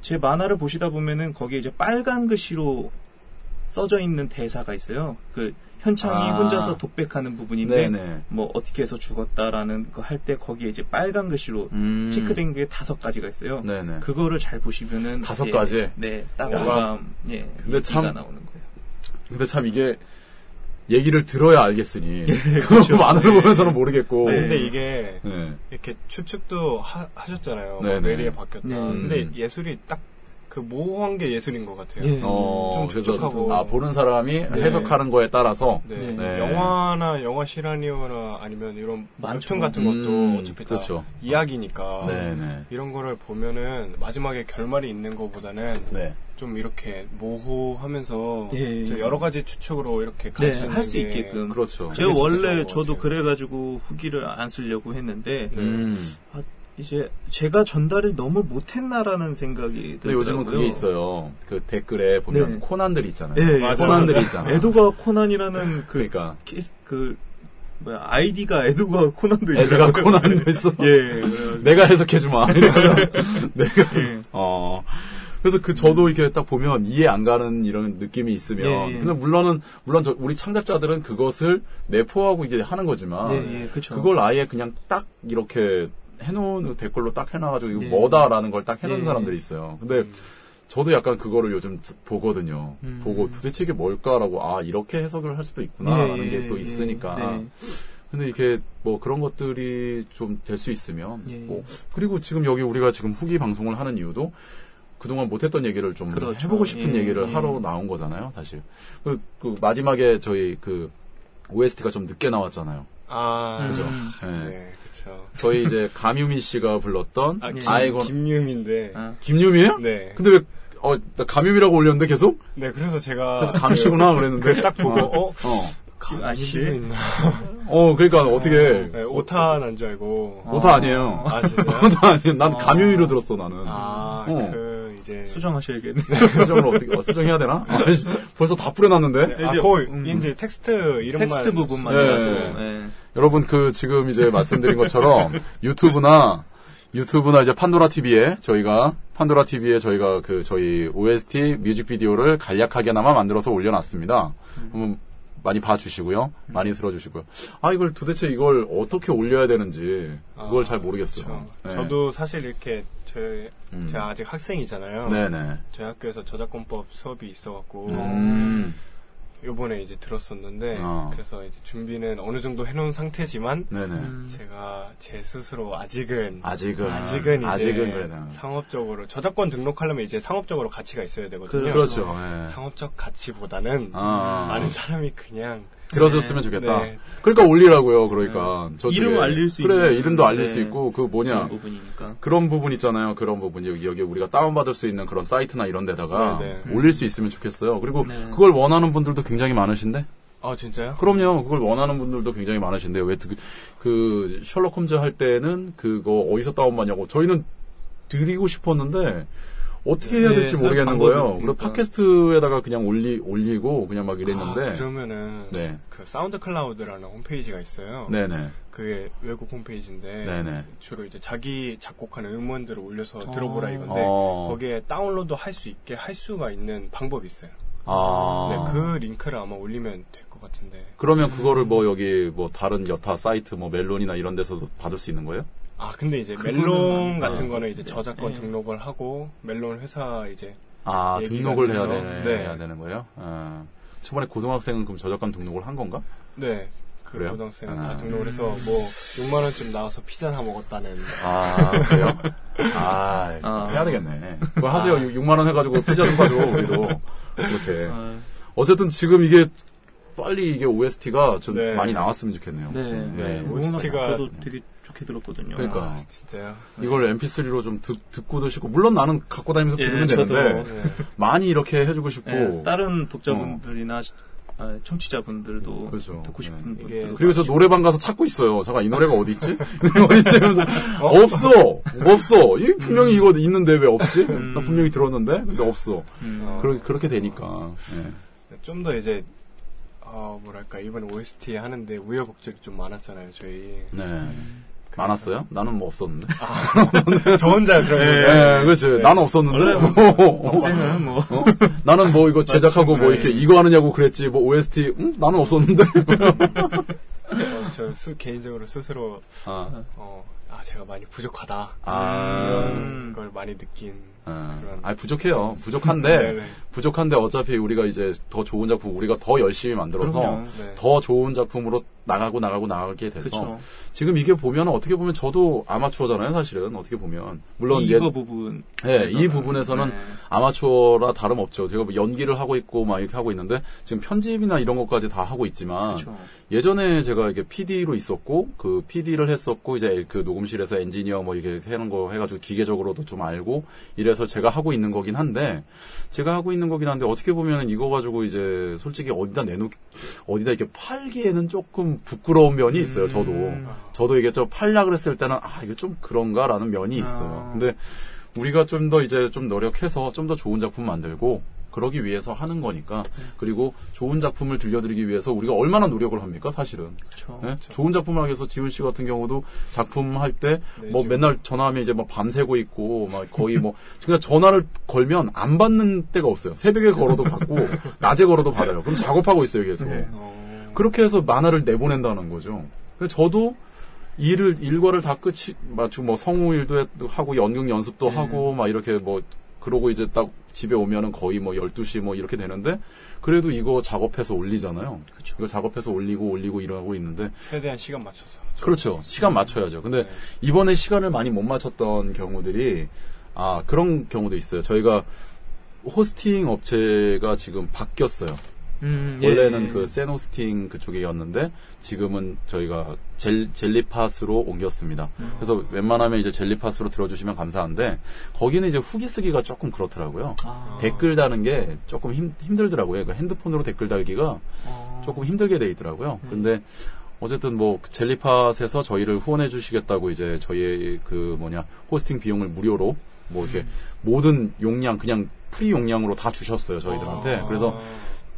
제 만화를 보시다 보면은 거기에 이제 빨간 글씨로 써져 있는 대사가 있어요. 그 현창이 아. 혼자서 독백하는 부분인데 네네. 뭐 어떻게 해서 죽었다라는 거 할 때 거기에 이제 빨간 글씨로 음. 체크된 게 다섯 가지가 있어요. 네네. 그거를 잘 보시면은 다섯 예, 가지? 네, 딱 야. 오감 예, 근데 참- 나오는 거예요. 근데 참 이게 얘기를 들어야 알겠으니. 그렇죠. 만화를 네. 보면서는 모르겠고. 네. 근데 이게 네. 이렇게 추측도 하, 하셨잖아요. 네네. 뇌리에 바뀌었다. 네. 근데 예술이 딱 그 모호한 게 예술인 것 같아요. 예. 어, 좀 추측하고. 아, 보는 사람이 해석하는 거에 따라서 네. 네. 네. 영화나 영화 시나리오나 아니면 이런. 웹툰 같은 것도 음, 어차피 그렇죠. 다 이야기니까 네네. 이런 거를 보면은 마지막에 결말이 있는 것보다는 네. 좀 이렇게 모호하면서 예. 좀 여러 가지 추측으로 이렇게 갈 네, 수 있는 할수게 있게끔. 그렇죠. 제가 원래 저도. 그래가지고 후기를 안 쓰려고 했는데 네. 음. 아, 이제 제가 전달을 너무 못했나라는 생각이 근데 요즘은 들더라고요. 그게 있어요. 그 댓글에 보면 네. 코난들이 있잖아요. 네, 맞아, 코난들이 맞아. 있잖아요. 에드가 코난이라는 그, 그러니까 키- 그 뭐야 아이디가 에드가 코난도 애들가 있더라고요. 코난도 있어. 예, 내가 해석해주마. 내가 예. 어. 그래서 그 저도 이렇게 딱 보면 이해 안 가는 이런 느낌이 있으면 예, 예. 근데 물론은 물론 저 우리 창작자들은 그것을 내포하고 이제 하는 거지만 예, 예. 그걸 아예 그냥 딱 이렇게 해놓은 댓글로 딱 해놔가지고 이거 예. 뭐다라는 걸 딱 해놓은 예. 사람들이 있어요. 근데 저도 약간 그거를 요즘 보거든요. 음. 보고 도대체 이게 뭘까라고 아 이렇게 해석을 할 수도 있구나라는 예, 게또 예, 있으니까. 네. 근데 이게 뭐 그런 것들이 좀 될 수 있으면 예. 뭐 그리고 지금 여기 우리가 지금 후기 방송을 하는 이유도 그동안 못했던 얘기를 좀 그렇죠. 해보고 싶은 예, 얘기를 예. 하러 나온 거잖아요, 사실. 그, 그 마지막에 저희 그 OST가 좀 늦게 나왔잖아요. 아, 그죠. 네. 네, 그렇죠. 저희 이제 감유미 씨가 불렀던 아, 예. 김, 아이건 김유미인데. 아. 김유미예요? 네. 근데 왜 어, 나 감유미라고 올렸는데 계속? 네, 그래서 제가 그래서 감씨구나 그랬는데 딱 보고 어, 어. 감시도 아닌데? 있나? 어, 그러니까 어떻게 네, 오타 난 줄 알고. 오타 아니에요. 아, 진짜요? 오타 아니에요. 난 감유미로 들었어 나는. 아, 어. 그 이제 수정하셔야겠네. 수정을 어떻게 어, 수정해야 되나? 아, 씨, 벌써 다 뿌려놨는데. 아, 이제, 거의 음. 이제 텍스트 이름만 텍스트 부분만 네. 해가지고. 예. 여러분 그 지금 이제 말씀드린 것처럼 유튜브나 유튜브나 이제 판도라 TV에 저희가 판도라 TV에 저희가 그 저희 OST 뮤직비디오를 간략하게나마 만들어서 올려놨습니다. 한번 많이 봐주시고요, 많이 들어주시고요. 아 이걸 도대체 이걸 어떻게 올려야 되는지 그걸 아, 잘 모르겠어요. 그렇죠. 네. 저도 사실 이렇게 저희 음. 제가 아직 학생이잖아요. 네네. 저희 학교에서 저작권법 수업이 있어갖고 음, 요번에 이제 들었었는데 어. 그래서 이제 준비는 어느 정도 해놓은 상태지만 네네. 음. 제가 제 스스로 아직은 아직은 아직은 이제 아직은 그래요. 상업적으로 저작권 등록하려면 이제 상업적으로 가치가 있어야 되거든요. 그렇죠. 예. 상업적 가치보다는 아. 많은 사람이 그냥 들어줬으면 좋겠다. 네. 그러니까 올리라고요. 그러니까 저쪽에. 이름을 알릴 수 그래 있는 이름도 알릴 네. 수 있고 그 뭐냐 그런 부분이니까. 그런 부분 있잖아요. 그런 부분 여기 여기 우리가 다운 받을 수 있는 그런 사이트나 이런 데다가 네, 네. 올릴 수 있으면 좋겠어요. 그리고 네. 그걸 원하는 분들도 굉장히 많으신데. 아 진짜요? 그럼요. 그걸 원하는 분들도 굉장히 많으신데 왜 그, 그 셜록 홈즈 할 때는 그거 어디서 다운받냐고 저희는 드리고 싶었는데 어떻게 해야 네, 될지 할 모르겠는 거예요. 그리고 팟캐스트에다가 그냥 올리 올리고 그냥 막 이랬는데. 아, 그러면은 네. 그 SoundCloud라는 홈페이지가 있어요. 네네. 그게 외국 홈페이지인데 네네. 주로 이제 자기 작곡한 음원들을 올려서 들어보라 이건데 어. 거기에 다운로드 할 수 있게 할 수가 있는 방법이 있어요. 아. 네, 그 링크를 아마 올리면 될 것 같은데. 그러면 그거를 뭐 여기 뭐 다른 여타 사이트 뭐 멜론이나 이런 데서도 받을 수 있는 거예요? 아 근데 이제 멜론 안 같은. 거는 이제 저작권 네. 등록을 하고 멜론 회사 이제 아 등록을 해야, 되네, 네. 해야 되는 거예요? 아. 저번에 고등학생은 그럼 저작권 등록을 한 건가? 네. 그 그래요? 고등학생은 아. 다 등록을 해서 뭐 6만 원쯤 나와서 피자 사 먹었다는 아 그래요? 아, 아. 해야 되겠네. 그거 하세요. 6만 원 해가지고 피자 좀 사줘 우리도 이렇게. 아, 어쨌든 지금 이게 빨리 이게 OST가 좀 네. 많이 나왔으면 좋겠네요. 네. 네. 네. OST 가 저도 되게 좋게 들었거든요. 그러니까. 아, 진짜요? 이걸 MP3로 좀 듣, 듣고 드시고 물론 나는 갖고 다니면서 예, 들으면 저도. 되는데 네. 많이 이렇게 해주고 싶고 예, 다른 독자분들이나 시- 아, 청취자분들도 그렇죠. 듣고 싶은 네. 분들도 그리고 저. 노래방 가서 찾고 있어요. 잠깐 이 노래가 어디 있지? 어디 있지? 하면서 없어, 없어. 이 분명히 이거 있는데 왜 없지? 나 분명히 들었는데 근데 없어. 음. 그러, 그렇게 되니까. 예. 좀더 이제 어, 뭐랄까 이번 OST 하는데 우여곡절이 좀 많았잖아요 저희 네. 많았어요? 나는 뭐 없었는데. 저 혼자 그런 예, 거 그렇지. 나는 없었는데. 영생은 뭐 어? 나는 뭐 이거 제작하고 뭐 네. 이렇게 이거 하느냐고 그랬지. 뭐 OST, 응? 나는 없었는데. 어, 저 스- 개인적으로 스스로 아, 어, 아 제가 많이 부족하다 아, 이런 걸 많이 느낀 아, 그런 아니, 부족해요. 부족한데, 네네. 부족한데 어차피 우리가 이제 더 좋은 작품, 우리가 더 열심히 만들어서 그럼요. 네. 더 좋은 작품으로 나가고 나가고 나가게 돼서 그렇죠. 지금 이게 보면 어떻게 보면 저도 아마추어잖아요, 사실은 어떻게 보면 물론 이거 옛- 부분 예, 이 부분에서는 네. 아마추어라 다름없죠. 제가 뭐 연기를 하고 있고 막 이렇게 하고 있는데 지금 편집이나 이런 것까지 다 하고 있지만 그렇죠. 예전에 제가 이게 PD로 있었고 그 PD를 했었고 이제 그 녹음실에서 엔지니어 뭐 이렇게 하는 거 해가지고 기계적으로도 좀 알고 이래서 제가 하고 있는 거긴 한데 제가 하고 있는 거긴 한데 어떻게 보면 이거 가지고 이제 솔직히 어디다 내놓 어디다 이렇게 팔기에는 조금 부끄러운 면이 있어요. 저도 음. 저도 이게 좀 팔려 그랬을 때는 아 이게 좀 그런가라는 면이 있어요. 아. 근데 우리가 좀 더 이제 좀 노력해서 좀 더 좋은 작품 만들고 그러기 위해서 하는 거니까 그리고 좋은 작품을 들려드리기 위해서 우리가 얼마나 노력을 합니까 사실은 그렇죠. 예? 좋은 작품을 하기 위해서 지훈 씨 같은 경우도 작품 할때 네, 뭐 맨날 전화하면 이제 막 밤새고 있고 막 거의 뭐 그냥 전화를 걸면 안 받는 때가 없어요 새벽에 걸어도 받고 낮에 걸어도 받아요 그럼 작업하고 있어요 계속 어, 그렇게 해서 만화를 내보낸다는 거죠. 그래서 저도 일을 일과를 다 끝이 마치 뭐 성우 일도 해- 하고 연극 연습도 네. 하고 막 이렇게 뭐 그러고 이제 딱 집에 오면은 거의 뭐 12시 뭐 이렇게 되는데 그래도 이거 작업해서 올리잖아요. 그렇죠. 이거 작업해서 올리고 올리고 이러고 있는데 최대한 시간 맞춰서 그렇죠. 시간 맞춰야죠. 근데 네. 이번에 시간을 많이 못 맞췄던 경우들이 아 그런 경우도 있어요. 저희가 호스팅 업체가 지금 바뀌었어요. 음, 예, 원래는 예. 그 세노스팅 그쪽이었는데 지금은 저희가 젤, 젤리팟으로 옮겼습니다. 음. 그래서 웬만하면 이제 젤리팟으로 들어주시면 감사한데 거기는 이제 후기 쓰기가 조금 그렇더라고요. 아. 댓글 다는 게 조금 힘, 힘들더라고요. 그 핸드폰으로 댓글 달기가 아. 조금 힘들게 돼 있더라고요. 음. 근데 어쨌든 뭐 젤리팟에서 저희를 후원해 주시겠다고 이제 저희의 그 뭐냐 호스팅 비용을 무료로 뭐 이렇게 음. 모든 용량 그냥 free 용량으로 다 주셨어요 저희들한테. 아. 그래서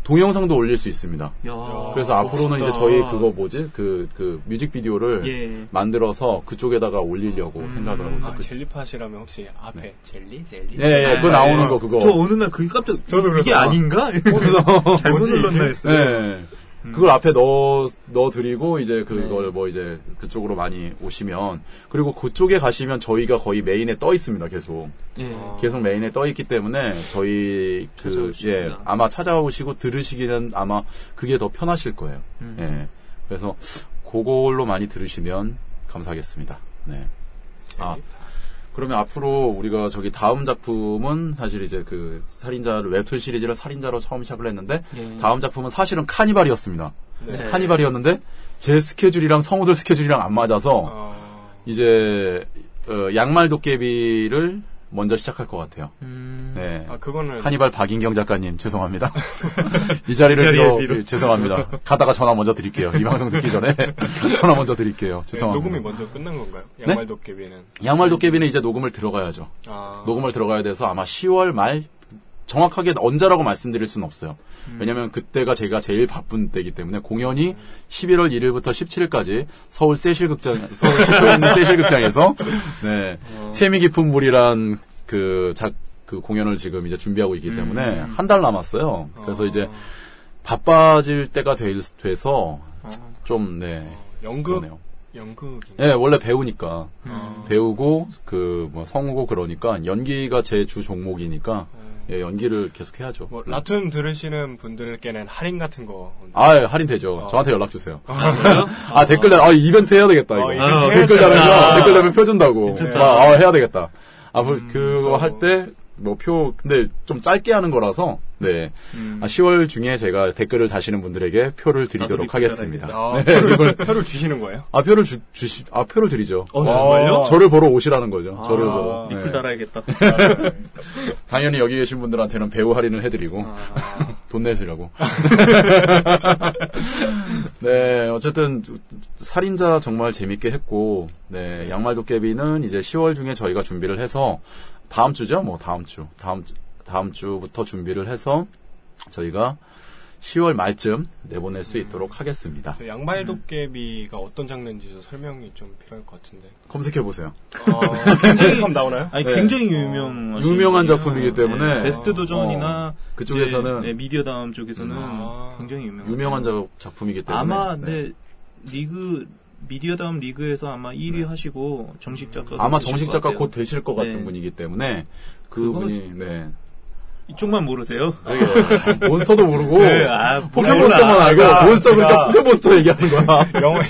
동영상도 올릴 수 있습니다. 야. 그래서 앞으로는 이제 멋있다. 저희 그거 뭐지 그 그 뮤직비디오를 예. 만들어서 그쪽에다가 올리려고 음. 생각을 하고 있어요. 아, 젤리팟이라면 혹시 앞에 젤리 젤리 예, 예, 그거 아, 나오는 예. 거 그거. 저 어느 날 그게 깜짝 저도 이게 그래서- 아닌가? 거기서 잘못 뭐지, 눌렀나? 했어요. 네. 그걸 앞에 넣어, 넣어 드리고, 이제 그걸 뭐 이제 그쪽으로 많이 오시면, 그리고 그쪽에 가시면 저희가 거의 메인에 떠 있습니다, 계속. 예. 계속 메인에 떠 있기 때문에, 저희 그, 찾아오십니다. 예, 아마 찾아오시고 들으시기는 아마 그게 더 편하실 거예요. 음. 예. 그래서 그걸로 많이 들으시면 감사하겠습니다. 네. 아, 그러면 앞으로 우리가 저기 다음 작품은 사실 이제 그 살인자를 웹툰 시리즈를 살인자로 처음 시작을 했는데 예. 다음 작품은 사실은 카니발이었습니다. 네. 카니발이었는데 제 스케줄이랑 성우들 스케줄이랑 안 맞아서 어, 이제 어, 양말 도깨비를 먼저 시작할 것 같아요. 음. 네. 아 그거는 카니발 박인경 작가님 죄송합니다. 이 자리를 빌어 빌어. 죄송합니다. 가다가 전화 먼저 드릴게요. 이 방송 듣기 전에 전화 먼저 드릴게요. 네, 죄송합니다. 녹음이 먼저 끝난 건가요? 네? 양말 도깨비는 양말 도깨비는 이제 녹음을 들어가야죠. 아, 녹음을 들어가야 돼서 아마 10월 말 정확하게 언제라고 말씀드릴 수는 없어요. 왜냐면 그때가 제가 제일 바쁜 때이기 때문에 공연이 11월 1일부터 17일까지 서울 세실극장 서울 시초에 있는 세실극장에서 네 세미 깊은 물이란 그작그 공연을 지금 이제 준비하고 있기 때문에 음. 한달 남았어요. 그래서 어, 이제 바빠질 때가 될, 돼서 아. 좀 네. 연극 그러네요. 연극 예, 원래 배우니까 어, 배우고 그 뭐 성우고 그러니까 연기가 제 주 종목이니까 예, 연기를 계속 해야죠. 뭐 라툰 들으시는 분들께는 할인 같은 거 아, 예, 할인 되죠. 어. 저한테 연락 주세요. 아? 아, 댓글 달, 아, 이벤트 해야 되겠다, 이거. 어, 아, 댓글. 달면, 아. 댓글 달면 표 준다고. 괜찮다. 아, 아, 해야 되겠다. 아, 뭐, 그거 그래서- 할 때, 뭐, 표, 근데 좀 짧게 하는 거라서, 네. 음. 아, 10월 중에 제가 댓글을 다시는 분들에게 표를 드리도록 리플 하겠습니다. 아, 네, 표를, 표를 주시는 거예요? 아 표를 주, 주시 아 표를 드리죠. 어, 정말요? 저를 보러 오시라는 거죠. 아, 저를 보러. 리플 네. 달아야겠다. 당연히 여기 계신 분들한테는 배우 할인을 해드리고 아, 돈 내시라고. 네, 어쨌든 살인자 정말 재밌게 했고, 네, 양말 도깨비는 이제 10월 중에 저희가 준비를 해서 다음 주죠, 뭐 다음 주, 다음 주, 다음 주부터 준비를 해서 저희가 10월 말쯤 내보낼 수 있도록 하겠습니다. 저 양말 도깨비가 어떤 장르인지 좀 설명이 좀 필요할 것 같은데. 검색해 보세요. 아, 검색하면 나오나요? 아니 네. 굉장히 유명 유명한 작품이기 때문에 베스트 도전이나 어, 그쪽에서는 이제, 네, 미디어 다음 쪽에서는 아. 굉장히 유명. 유명한 작, 작품이기 때문에 아마 네. 네. 리그 미디어 다음 리그에서 아마 1위 하시고 정식 작가 아마 정식 작가 곧 되실 것 같은 네. 분이기 때문에 그분이 네 이쪽만 모르세요? 되게 몬스터도 모르고 네, 아, 포켓몬스터만 알고 제가- 몬스터 그러니까 제가- 포켓몬스터 얘기하는 거야. 영화,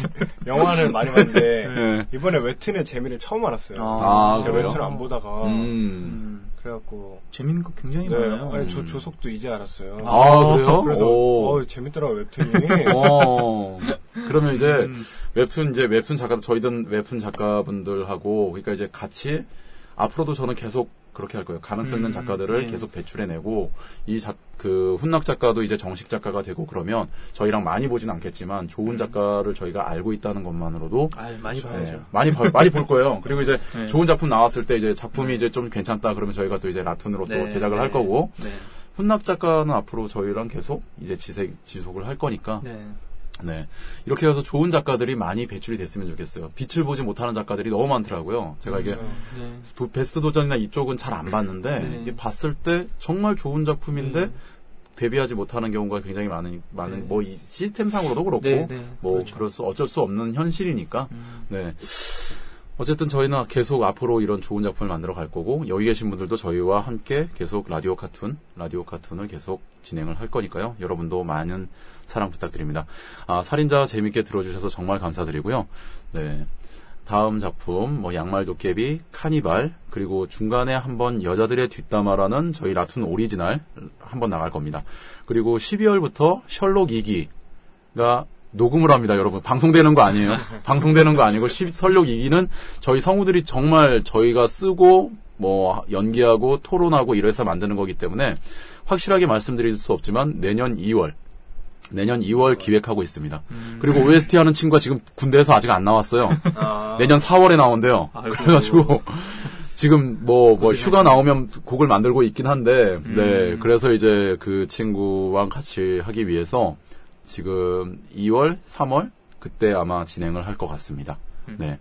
영화를 많이 봤는데, 네. 이번에 웹툰의 재미를 처음 알았어요. 아, 제가 그래요? 웹툰 안 보다가, 음. 음, 그래갖고, 재밌는 거 굉장히 네, 많아요. 아니, 저 조석도 이제 알았어요. 아 그래요? 그래서, 오. 어, 재밌더라고, 웹툰이. 어. 그러면 이제 음. 웹툰 이제 웹툰 작가 저희든 웹툰 작가분들하고 그러니까 이제 같이 앞으로도 저는 계속 그렇게 할 거예요. 가능성 있는 음, 작가들을 네. 계속 배출해내고 이 작 그 훈낙 작가도 이제 정식 작가가 되고 그러면 저희랑 많이 보진 않겠지만 좋은 작가를 저희가 알고 있다는 것만으로도 아, 많이 네, 봐야죠. 많이 봐- 많이 볼 거예요. 그리고 이제 네. 좋은 작품 나왔을 때 이제 작품이 이제 좀 괜찮다 그러면 저희가 또 이제 라툰으로 또 네, 제작을 네, 할 거고 네. 훈낙 작가는 앞으로 저희랑 계속 이제 지색 지속을 할 거니까 네. 네. 이렇게 해서 좋은 작가들이 많이 배출이 됐으면 좋겠어요. 빛을 보지 못하는 작가들이 너무 많더라고요. 제가 이게 그렇죠. 네. 도- 베스트 도전이나 이쪽은 잘 안 봤는데 네. 이게 봤을 때 정말 좋은 작품인데 네. 데뷔하지 못하는 경우가 굉장히 많은 많은 네. 뭐이 시스템상으로도 그렇고 네, 네. 뭐 그렇죠. 그럴 수 어쩔 수 없는 현실이니까 음. 네. 어쨌든 저희는 계속 앞으로 이런 좋은 작품을 만들어 갈 거고 여기 계신 분들도 저희와 함께 계속 라디오 카툰 라디오 카툰을 계속 진행을 할 거니까요. 여러분도 많은 사랑 부탁드립니다. 아, 살인자 재밌게 들어주셔서 정말 감사드리고요. 네. 다음 작품 뭐 양말 도깨비, 카니발 그리고 중간에 한번 여자들의 뒷담화라는 저희 라툰 오리지널 한번 나갈 겁니다. 그리고 12월부터 셜록 2기가 녹음을 합니다, 여러분. 방송되는 거 아니에요. 방송되는 거 아니고 시- 셜록 2기는 저희 성우들이 정말 저희가 쓰고 뭐 연기하고 토론하고 이래서 만드는 거기 때문에 확실하게 말씀드릴 수 없지만 내년 2월 내년 2월 기획하고 있습니다. 그리고 OST 하는 친구가 지금 군대에서 아직 안 나왔어요. 아, 내년 4월에 나온대요. 아이고. 그래가지고 지금 뭐 뭐 휴가 나오면 곡을 만들고 있긴 한데 음. 네 그래서 이제 그 친구와 같이 하기 위해서 지금 2월 3월 그때 아마 진행을 할 것 같습니다. 음. 네.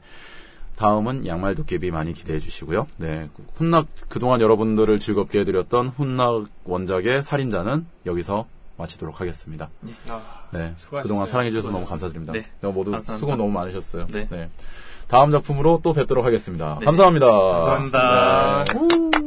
다음은 양말 도깨비 많이 기대해 주시고요. 네. 훈낙, 그동안 여러분들을 즐겁게 해드렸던 훈낙 원작의 살인자는 여기서 마치도록 하겠습니다. 아, 네. 수고하셨어요. 그동안 사랑해 주셔서 너무 수고하셨습니다. 감사드립니다. 네. 너무 모두 감사합니다. 수고 너무 많으셨어요. 네. 다음 작품으로 또 뵙도록 하겠습니다. 네. 감사합니다. 감사합니다. 감사합니다. 우.